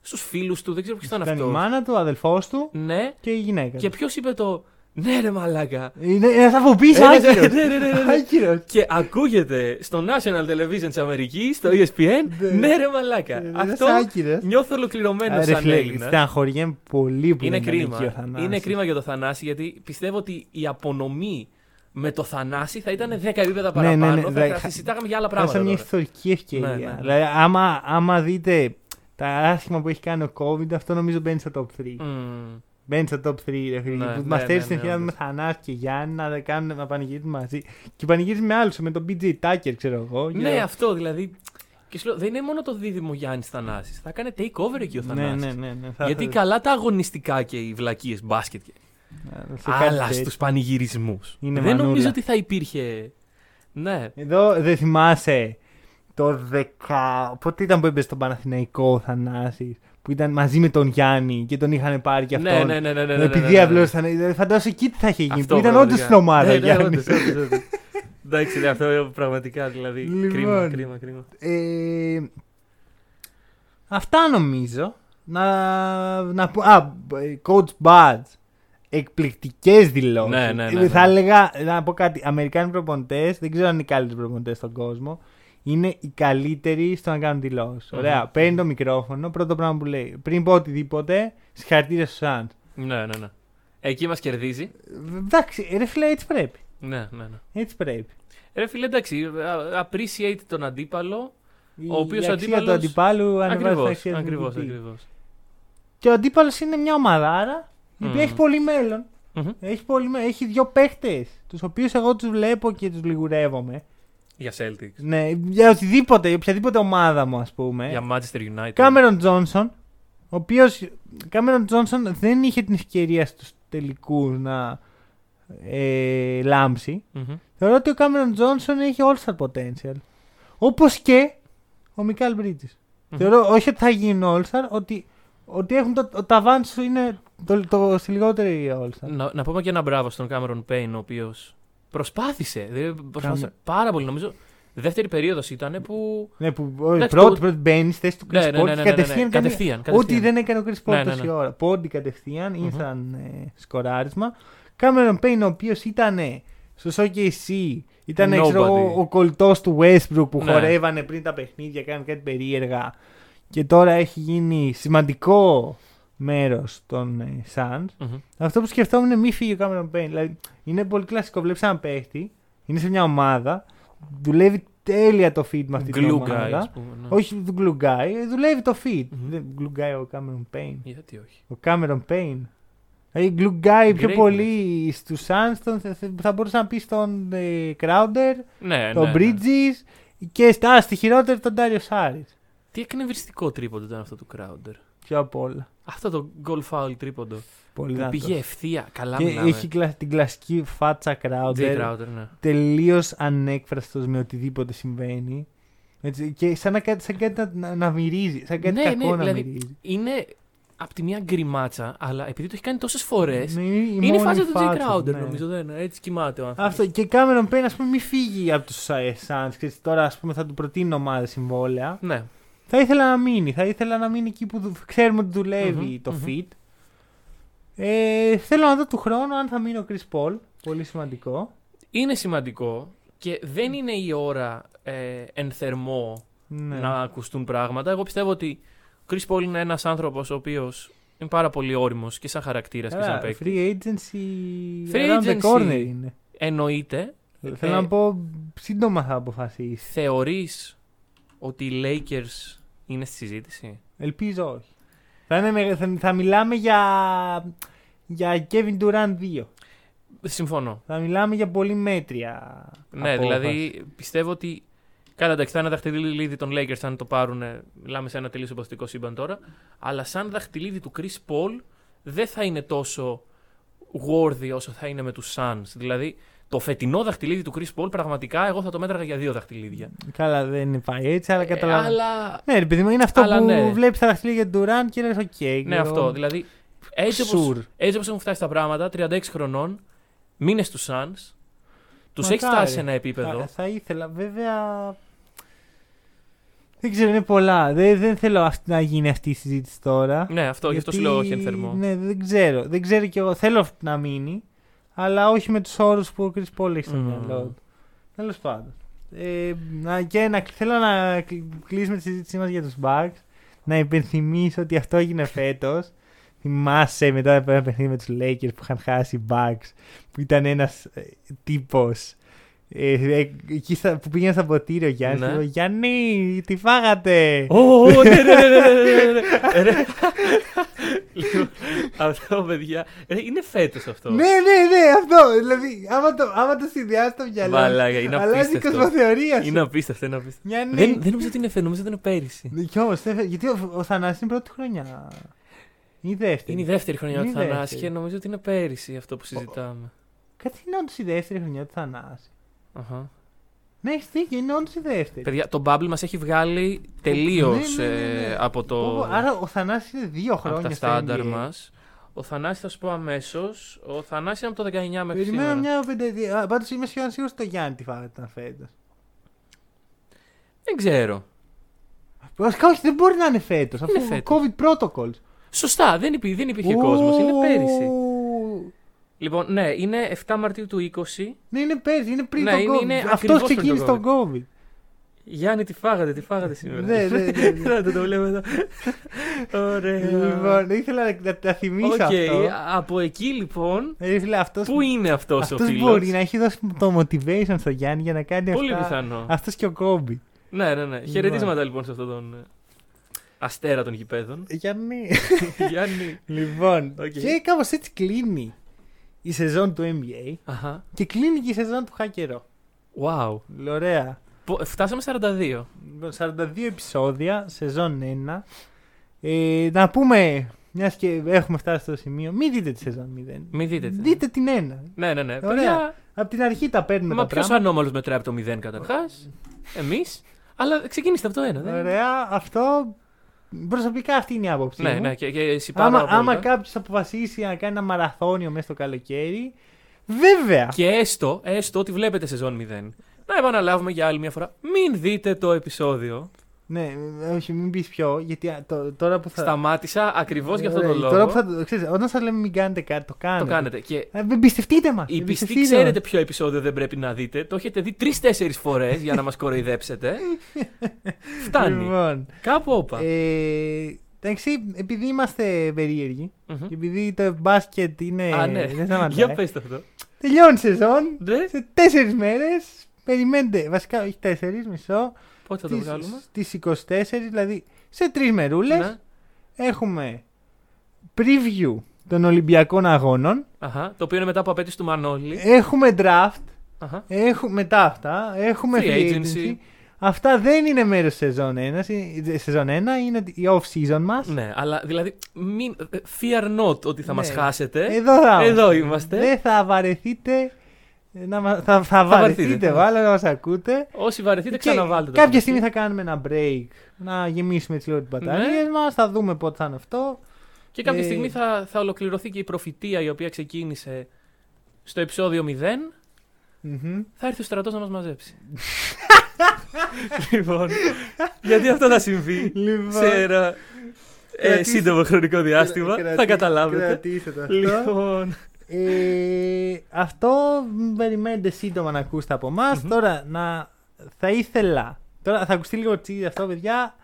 στους φίλους του, δεν ξέρω ποιος ήταν Ήταν η αυτός. μάνα του, ο αδελφός του Ναι, και η γυναίκα. και του. ποιος είπε το Ναι, ρε μαλάκα. Είναι ένα από πίσω, Ε, ναι, άκυρος. ναι, ναι, ναι, ναι. Άκυρος. Και ακούγεται στο National Television της Αμερικής, στο ESPN, Ναι. ναι, ρε μαλάκα. Ε, Αυτό ένας άκυρος. νιώθω ολοκληρωμένο Ρε σαν φίλε, Έλληνα. στεναχωριέμαι πολύ που Είναι δεν ήταν εκεί κρίμα. ο Θανάσης. Είναι κρίμα για το Θανάση γιατί πιστεύω ότι η απονομή με το Θανάση θα ήταν 10 επίπεδα Ναι, ναι, ναι, παραπάνω. δηλαδή, θα, θα χα- συζητάγαμε για άλλα Χάσα πράγματα. μια τώρα. ιστορική ευκαιρία. Ναι, ναι, ναι. Δηλαδή, άμα, άμα δείτε τα άσχημα που έχει κάνει ο COVID, αυτό νομίζω μπαίνει στο top 3. Μμμ. Μπαίνει στο top 3, ρε φίλε. Ναι, που ναι, μας ναι, θέλει ναι, στην ευκαιρία όντως. με Θανάση και Γιάννη να, κάνουν, να πανηγυρίζουν μαζί. Και πανηγυρίζει με άλλους, με τον BJ Tucker, ξέρω εγώ. Ναι, για- αυτό δηλαδή. Και σου λέω, δεν είναι μόνο το δίδυμο Γιάννης Θανάσης. Θα κάνει take over εκεί ο ναι, Θανάσης. ναι, ναι, ναι. Θα- Γιατί θα- καλά τα αγωνιστικά και οι βλακίες μπάσκετ. σε κάτι Αλλά τέτοιο. στους πανηγυρισμούς. Είναι Δεν μανούλα. νομίζω ότι θα υπήρχε. Ναι. Εδώ δεν θυμάσαι το 10. Πότε ήταν που έπαιζε στον Παναθηναϊκό ο Θανάσης; Που ήταν μαζί με τον Γιάννη και τον είχαν πάρει και αυτόν. Ναι, ναι, ναι, ναι, ναι, ναι, Επειδή ναι, ναι, ναι. απλώς ήταν. Φαντάζομαι εκεί τι θα είχε γίνει. Αυτό που ήταν όντως πραγματικά. στην ομάδα. Ναι, ο ναι, Γιάννης. όντως, όντως, όντως. Εντάξει, ναι, αυτό πραγματικά δηλαδή. Λοιπόν. Κρίμα, κρίμα, κρίμα. Ε, αυτά νομίζω. Να, να πω. Α, coach Buds. Εκπληκτικές δηλώσεις. Ναι, ναι, ναι, ναι. Θα έλεγα να πω κάτι. Αμερικάνοι προπονητές, δεν ξέρω αν είναι οι καλύτεροι προπονητές στον κόσμο. Είναι οι καλύτεροι στο να κάνουν δηλώσει. Μμμ. Ωραία. Παίρνει το μικρόφωνο, πρώτο πράγμα που λέει. Πριν πω οτιδήποτε, συγχαρητήρια στους Suns. Ναι, ναι, ναι. Εκεί μας κερδίζει. Εντάξει, ρε φίλε, έτσι πρέπει. Ναι, ναι, ναι. Έτσι πρέπει. Ρε φίλε, εντάξει, α- appreciate τον αντίπαλο Ο οποίος η αξία αντίπαλος- του αντιπάλου ανεβάζει την Ακριβώς, αξία του ακριβώς, νικητή. ακριβώς. Και ο αντίπαλος είναι μια ομαδάρα η οποία Μμμ. έχει πολύ μέλλον. Μμμ. Έχει, πολύ, μέ- έχει δύο παίχτε, τους οποίους εγώ τους βλέπω και τους λιγουρεύομαι. Για Celtics. Ναι, για οτιδήποτε, για οποιαδήποτε ομάδα μου, ας πούμε. Για Manchester United. Κάμερον Τζόνσον, ο οποίος. Κάμερον Τζόνσον δεν είχε την ευκαιρία στους τελικούς να ε, λάμψει. Μμμ. Θεωρώ ότι ο Κάμερον Τζόνσον έχει all-star potential. Όπως και ο Μικάλ Μπρίτζη. Μμμ. Θεωρώ όχι ότι θα γίνουν all-star, ότι, ότι έχουν το, το ταβάνι σου είναι το, το, στη λιγότερη all-star. Να, να πούμε και ένα μπράβο στον Κάμερον Πέιν, ο οποίος προσπάθησε. Δηλαδή, προσπάθησε Κάμε- πάρα πολύ. Νομίζω δεύτερη περίοδος ήταν που. Ναι, που ο- Εντάξει, πρώτη, το- πρώτη μπαίνεις στη θέση του Chris Ναι, ναι, Paul ναι, και ναι, ναι, ναι. κατευθείαν κάνει Κατευθείαν, Ό,τι κατευθείαν. δεν έκανε ο Chris Paul Ναι, ναι, τόση ναι. ώρα. Πόντι κατευθείαν, Μμμ. ήρθαν ε, σκοράρισμα. Κάμερον Πέιν, ο οποίος ήταν στο OKC, ήταν Nobody. ξέρω, εγώ, ο κολλητός του Westbrook που Ναι. χορεύανε πριν τα παιχνίδια, κάνανε κάτι περίεργα. Και τώρα έχει γίνει σημαντικό μέρος των ε, Suns. Μμμ. Αυτό που σκεφτόμουν είναι μη φύγει ο Κάμερον Πέιν. Δηλαδή είναι πολύ κλασικό. Βλέπεις έναν παίχτη, είναι σε μια ομάδα, δουλεύει τέλεια το feed με αυτή την Glue guy, ομάδα. ας πούμε. ναι. Όχι του glue guy, ε, δουλεύει το feed. Μμμ. Δεν glue guy ο Cameron Payne. Γιατί όχι. Ο Cameron Payne. Δηλαδή glue guy πιο Greatness. πολύ στους Suns τον θα, θα μπορούσα να πει στον ε, Crowder, Ναι, τον ναι, ναι. Bridges και στα, στη χειρότερη τον Dario Saric. Τι εκνευριστικό τρίποντο ήταν αυτό του Crowder. Πιο απ' όλα. Αυτό το goal foul τρίποντο. Πολύ Που δυνατός. πήγε ευθεία. Καλά Και μιλάμε. έχει κλα- την κλασική φάτσα Jay Crowder. Crowder, ναι. Τελείως ανέκφραστος με οτιδήποτε συμβαίνει. Έτσι, και σαν, να, κάτι- σαν κάτι να, να, να μυρίζει. Σαν κάτι Ναι, κακό ναι, να δηλαδή, μυρίζει. Είναι απ' τη μία γκριμάτσα, αλλά επειδή το έχει κάνει τόσες φορές. Ναι, είναι η Είναι η μόνη φάση του Jay φάτσα, Crowder, ναι. νομίζω. Δεν, είναι. έτσι κοιμάται ο άνθρωπος. Αυτό και Cameron Payne, ας πούμε, μην φύγει από τους Suns. ξέρεις, Τώρα, ας πούμε, θα του προτείνω ομάδα συμβόλαια. Ναι. Θα ήθελα να μείνει. Θα ήθελα να μείνει εκεί που δου- ξέρουμε ότι δουλεύει Μμμ, το μμμ. fit. Ε, θέλω να δω του χρόνου αν θα μείνει ο Chris Paul. Πολύ σημαντικό. Είναι σημαντικό και δεν είναι η ώρα ε, εν θερμό Ναι. να ακουστούν πράγματα. Εγώ πιστεύω ότι ο Chris Paul είναι ένας άνθρωπος ο οποίος είναι πάρα πολύ όριμος και σαν χαρακτήρας και σαν Καλά, παίκτη. free agency. Free around the agency. corner είναι. Εννοείται. Θέλω Ε, να πω σύντομα θα αποφασίσεις. Θεωρείς ότι οι Lakers είναι στη συζήτηση. Ελπίζω όχι. Θα, είναι, με- θα, θα μιλάμε για, για Kevin Durant 2. Συμφωνώ. Θα μιλάμε για πολύ μέτρια. Ναι, απόφαση. δηλαδή πιστεύω ότι. Καλά, εντάξει, θα είναι δαχτυλίδι των Lakers αν το πάρουν. Μιλάμε σε ένα τελείως υποθετικό σύμπαν τώρα. Αλλά σαν δαχτυλίδι του Chris Paul δεν θα είναι τόσο worthy όσο θα είναι με τους Suns. Δηλαδή, το φετινό δαχτυλίδι του Chris Paul πραγματικά εγώ θα το μέτραγα για δύο δαχτυλίδια. Καλά, δεν πάει έτσι, αλλά Ε, καταλαβαίνω. αλλά. Ναι, ρε παιδί μου, είναι αυτό Αλλά που ναι. βλέπεις τα δαχτυλίδια του Durant και λες: OK. Ναι, αυτό. Δηλαδή, έτσι όπως, Sure. έτσι όπως έχουν φτάσει τα πράγματα, 36 χρονών, μήνε του Suns, τους έχεις Μακάρι. φτάσει σε ένα επίπεδο. Θα, θα ήθελα, βέβαια. Δεν ξέρω, είναι πολλά. Δεν, δεν θέλω αυτή- να γίνει αυτή η συζήτηση τώρα. Ναι, αυτό, γι' αυτό σου γιατί- λέω όχι εν θερμό. Ναι, δεν ξέρω. Δεν ξέρω κι εγώ. Θέλω να μείνει, αλλά όχι με τους όρους που ο Chris Paul έχει στο Μμμ. μυαλό του. Τέλος πάντων. Ε, να, και να, θέλω να κλ- κλείσουμε τη συζήτησή μας για τους Bucks. Να υπενθυμίσω ότι αυτό έγινε φέτος. Θυμάσαι μετά από ένα παιχνίδι με τους Lakers που είχαν χάσει οι Bucks, που ήταν ένας τύπος. Ε, ε, εκεί στα, που πήγαινε στα ποτήρια ο Γιάννη Ναι. και είπε, Γιάννη, τι φάγατε; Ω, ναι, ναι, ναι, ναι, ναι, ναι, ναι. Ρε. Λοιπόν, Αυτό, παιδιά. ρε, Είναι φέτος αυτό. Ναι, ναι, ναι, αυτό. Δηλαδή, άμα το, άμα το συνδυάσει το μυαλό. Μαλάκα, είναι αλλάζει η απίστευτο. κοσμοθεωρία σου. Είναι απίστευτο, είναι απίστευτο. Γιάννη. Δεν, δεν νομίζω ότι είναι φέτος, νομίζω ότι είναι πέρυσι. Ναι, Κι όμως, δεν φε- γιατί ο, ο Θανάσης είναι πρώτη χρονιά. Ή η δεύτερη. Είναι η δεύτερη χρονιά Είναι του η δεύτερη. Θανάση και νομίζω ότι είναι πέρυσι αυτό που συζητάμε. Κάτι είναι όντως η δεύτερη χρονιά του Θανάση. Αχα. Ναι, έχει δίκιο, είναι όντως η δεύτερη. Παιδιά, το Bubble μας έχει βγάλει τελείως Ναι, ναι, ναι, ναι. από, το, Ω, Άρα ο Θανάσης είναι δύο από χρόνια τα στο στάνταρ NBA. μας. Ο Θανάσης θα σου πω αμέσως. Ο Θανάσης είναι από το 19 μέχρι Περιμένω σήμερα. μια πενταετία. Πάντως είμαι σχεδόν σίγουρος ότι το Γιάννη τη φάγατε ήταν φέτος. Δεν ξέρω. Βασικά, όχι, δεν μπορεί να είναι φέτος. Αφού Είναι φέτος. COVID protocols. Σωστά, δεν, υπή, δεν υπήρχε Ου, κόσμος. Είναι πέρυσι. Λοιπόν, ναι, είναι 7 Μαρτίου του 20. Ναι, είναι πέρυσι, είναι πριν Ναι, το είναι- COVID. είναι Αυτός ακριβώς πριν το ξεκίνησε το COVID. Γιάννη, τι φάγατε, τι φάγατε σήμερα; Ναι, ναι, ναι, ναι. Να το, το βλέπω εδώ. Ωραία. Λοιπόν, ήθελα να- να τα θυμίσω Οκ, αυτό. από εκεί λοιπόν, Ε, φίλε, αυτός, πού είναι αυτός, ο αυτός φίλος; μπορεί να έχει δώσει το motivation στο Γιάννη για να κάνει Πολύ αυτά. πιθανό. Αυτός και ο Κόμπι. Ναι, ναι, ναι. Χαιρετίσματα λοιπόν σε αυτόν τον ε, αστέρα των γηπέδων. Γιάννη. Γιάννη. λοιπόν, Οκ. και κάπως έτσι κλείνει η σεζόν του NBA Αχα. και κλείνει και η σεζόν του Χάκερο. Wow. Ωραία. Πο- Φτάσαμε 42. 42 επεισόδια, σεζόν 1. Ε, να πούμε, μιας και έχουμε φτάσει στο σημείο, μην δείτε τη σεζόν 0. Μην δείτε. τι. Δείτε την 1. Ναι, ναι, ναι. Ωραία. Παιδιά, Από την αρχή τα παίρνουμε μα τα ποιος πράγματα. ανώμαλος μετράει από το 0 καταρχάς; Εμείς. Αλλά ξεκίνηστε από το 1. Δεν... Ωραία, αυτό. Προσωπικά αυτή είναι η άποψή Ναι, μου. ναι, και, και εσύ πάρα άμα απόλυτα. άμα κάποιος αποφασίσει να κάνει ένα μαραθώνιο μέσα στο καλοκαίρι, βέβαια. Και έστω, έστω ότι βλέπετε σεζόν 0. Να επαναλάβουμε για άλλη μια φορά. Μην δείτε το επεισόδιο. Ναι, όχι, μην πεις πιο, γιατί α, το- τώρα που θα. Σταμάτησα ακριβώς για αυτόν Ωραία, τον λόγο. Τώρα που θα. το- Ξέρεις, όταν σας λέμε μην κάνετε κάτι, το κάνετε. Το κάνετε. Και Ε, εμπιστευτείτε μας. οι πιστοί ξέρετε ποιο επεισόδιο δεν πρέπει να δείτε. Το έχετε δει τρει-τέσσερι φορές για να μας κοροϊδέψετε. Φτάνει. Λοιπόν, Κάπου όπα. ε, εντάξει, επειδή είμαστε περίεργοι Μμμ. και επειδή το μπάσκετ είναι. Α, ναι. Δεν σταματάει. Για πες το αυτό. Τελειώνει η σεζόν. Ναι. Σε τέσσερις μέρες. Περιμένετε. Βασικά, όχι τέσσερις, μισό. Πότε θα το βγάλουμε; Στις 24, δηλαδή σε τρεις μερούλες, Ναι. έχουμε preview των Ολυμπιακών Αγώνων. Αχα. Το οποίο είναι μετά από απέτηση του Μανώλη. Έχουμε draft. Αχα. Έχουμε μετά αυτά. Έχουμε Free free agency. agency. Αυτά δεν είναι μέρος σεζόν 1. Σεζόν 1 είναι η off season μας. Ναι, αλλά δηλαδή μην, fear not ότι θα Ναι. μας χάσετε. Εδώ, θα Εδώ είμαστε. Δεν θα βαρεθείτε. Να, μα- θα, θα, βαρεθείτε, βαρεθείτε, ναι. βάλε να μας ακούτε. Όσοι βαρεθείτε, Και ξαναβάλτε το. κάποια στιγμή θα κάνουμε ένα break να γεμίσουμε έτσι λίγο τις μπαταρίες Ναι. μας. Θα δούμε πότε θα είναι αυτό. Και κάποια Ε, στιγμή θα, θα ολοκληρωθεί και η προφητεία η οποία ξεκίνησε στο επεισόδιο 0. Μμμ. Θα έρθει ο στρατός να μας μαζέψει. λοιπόν. γιατί αυτό θα συμβεί Λοιπόν, σε ένα ε, Κρατήστε- σύντομο χρονικό διάστημα. κρατη- θα καταλάβετε. Κρατήστε το αυτό. Λοιπόν. Ε, αυτό μ, περιμένετε σύντομα να ακούσετε από εμάς. Μμμ. Τώρα να, θα ήθελα. Τώρα θα ακουστεί λίγο τσίδι αυτό, παιδιά.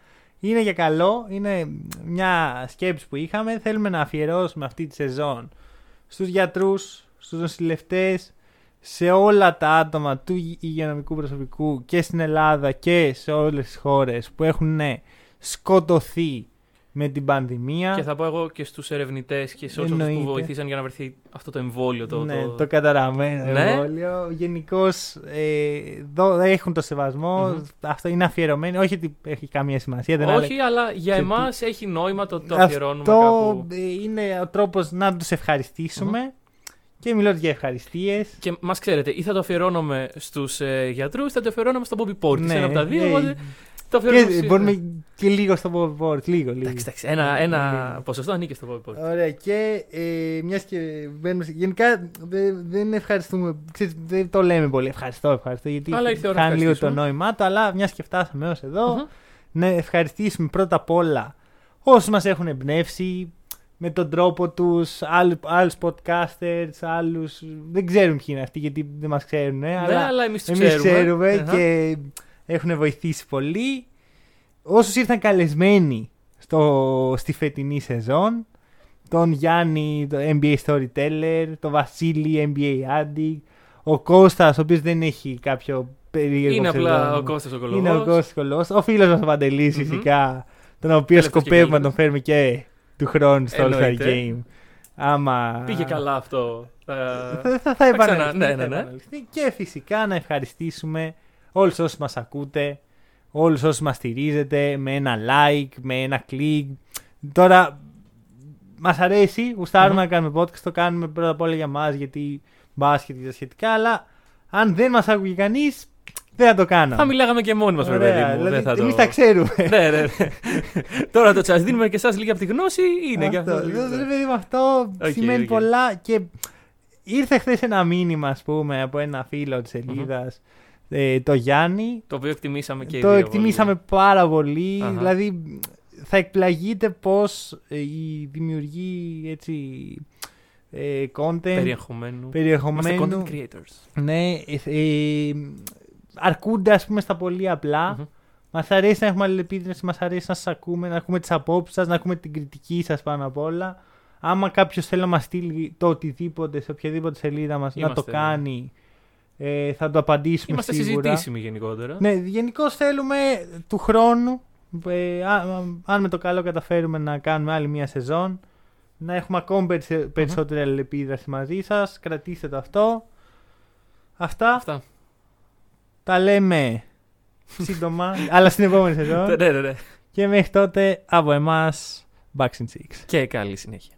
Είναι για καλό. Είναι μια σκέψη που είχαμε. Θέλουμε να αφιερώσουμε αυτή τη σεζόν στους γιατρούς, στους νοσηλευτές, σε όλα τα άτομα του υγει- υγειονομικού προσωπικού και στην Ελλάδα και σε όλες τις χώρες που έχουν ναι, σκοτωθεί με την πανδημία. Και θα πω εγώ και στους ερευνητές και σε όλους αυτούς που Εννοείται. βοηθήσαν για να βρεθεί αυτό το εμβόλιο. Το, ναι, το... το, καταραμένο Ναι; εμβόλιο. Γενικώς ε, έχουν το σεβασμο Μμμ. Αυτό είναι αφιερωμένο. Όχι ότι έχει καμία σημασία. Δεν Όχι, αλλά για σε εμάς έχει νόημα το, το Αυτό αφιερώνουμε κάπου. ε, είναι ο τρόπος να τους ευχαριστησουμε Και μιλώ για ευχαριστίες. Και μας ξέρετε, ή θα το αφιερώνουμε στους ε, γιατρούς, ή θα το αφιερώνουμε στον Bobby Portis. Ναι, ένα από τα δύο. ε, οπότε το αφιερώνουμε. Και στους- μπορούμε και λίγο στο Bob Board. Λίγο, λίγο. Εντάξει, εντάξει, ένα, ένα Λίγο. ποσοστό ανήκει στο Bobby Portis. Ωραία, και ε, μιας και μπαίνουμε. σε- Γενικά δεν, δεν ευχαριστούμε. Ξέρεις, δεν το λέμε πολύ. Ευχαριστώ, ευχαριστώ. Γιατί Αλλά ήρθε η ώρα να χάνει λίγο το ευχαριστήσουμε. νόημά του. Αλλά μιας και φτάσαμε έως εδώ, Μμμ. να ευχαριστήσουμε πρώτα απ' όλα όσους μας έχουν εμπνεύσει με τον τρόπο τους, άλλου- άλλους podcasters, άλλους, δεν ξέρουν ποιοι είναι αυτοί γιατί δεν μας ξέρουν, ε, Ναι, αλλά αλλά εμείς τους εμείς ξέρουμε. ξέρουμε Αχα. και έχουν βοηθήσει πολύ. Όσους ήρθαν καλεσμένοι στο, στη φετινή σεζόν, τον Γιάννη, το NBA Storyteller, τον Βασίλη, NBA Addict, ο Κώστας, ο οποίος δεν έχει κάποιο περίεργο Είναι απλά ψευδόνυμο. ο Κώστας ο Κολοβός. Είναι ο Κώστας Κολοβός. Ο φίλος μας ο Παντελής Μμμ. φυσικά, τον οποίο Τελευταίος σκοπεύουμε να και τον φέρουμε και του χρόνου στο All Star Εννοείται. Game. Άμα... Πήγε καλά αυτό. Ε, Θα, θα, θα ξανά- επαναληφθεί, ναι, θα ναι, ναι. επαναληφθεί. Και φυσικά να ευχαριστήσουμε όλους όσους μας ακούτε, όλους όσους μας στηρίζετε με ένα like, με ένα click. Τώρα μας αρέσει, γουστάρουμε Μμμ. να κάνουμε podcast, το κάνουμε πρώτα απ' όλα για μας γιατί μπάσκετ και τα σχετικά, αλλά αν δεν μας άκουγε κανείς, δεν θα το κάναμε. Θα μιλάγαμε και μόνοι μας, Ωραία, βέβαια. μου. δηλαδή, δεν θα το... εμείς τα ξέρουμε. ναι, ναι, ναι. Τώρα το τσάς δίνουμε και εσάς λίγη από τη γνώση, είναι και αυτό. Αυτό. λίγο. Ρε παιδί μου, αυτό Οκ, σημαίνει οκ. πολλά και ήρθε χθες ένα μήνυμα, ας πούμε, από ένα φίλο της σελίδα, ε, το Γιάννη. Το οποίο εκτιμήσαμε και οι το δύο εκτιμήσαμε πάρα πολύ. Αχα. Δηλαδή, θα εκπλαγείτε πώς ε, οι δημιουργοί έτσι, ε, content, πολύ. Περιεχομένου. Είμαστε περιεχομένου, content creators. ναι, ε, ε, αρκούνται ας πούμε στα πολύ απλά. Μμμ. Μας αρέσει να έχουμε αλληλεπίδραση, μας αρέσει να σας ακούμε, να ακούμε τις απόψεις σας, να ακούμε την κριτική σας πάνω απ' όλα. Άμα κάποιος θέλει να μας στείλει το οτιδήποτε σε οποιαδήποτε σελίδα μας, να το Είμαστε, ναι. Κάνει. Ε, θα το απαντήσουμε Είμαστε σίγουρα. συζητήσιμοι γενικότερα. Ναι, γενικώ θέλουμε του χρόνου, ε, α- αν με το καλό καταφέρουμε να κάνουμε άλλη μια σεζόν, να έχουμε ακόμη περισσε- περισσότερη αλληλεπίδραση μαζί σας. Κρατήστε το αυτό. Αυτά Αυτά. τα λέμε σύντομα, αλλά στην επόμενη σεζόν. Ναι, ναι, ναι. και μέχρι τότε από εμάς, Back in Six. Και καλή συνέχεια.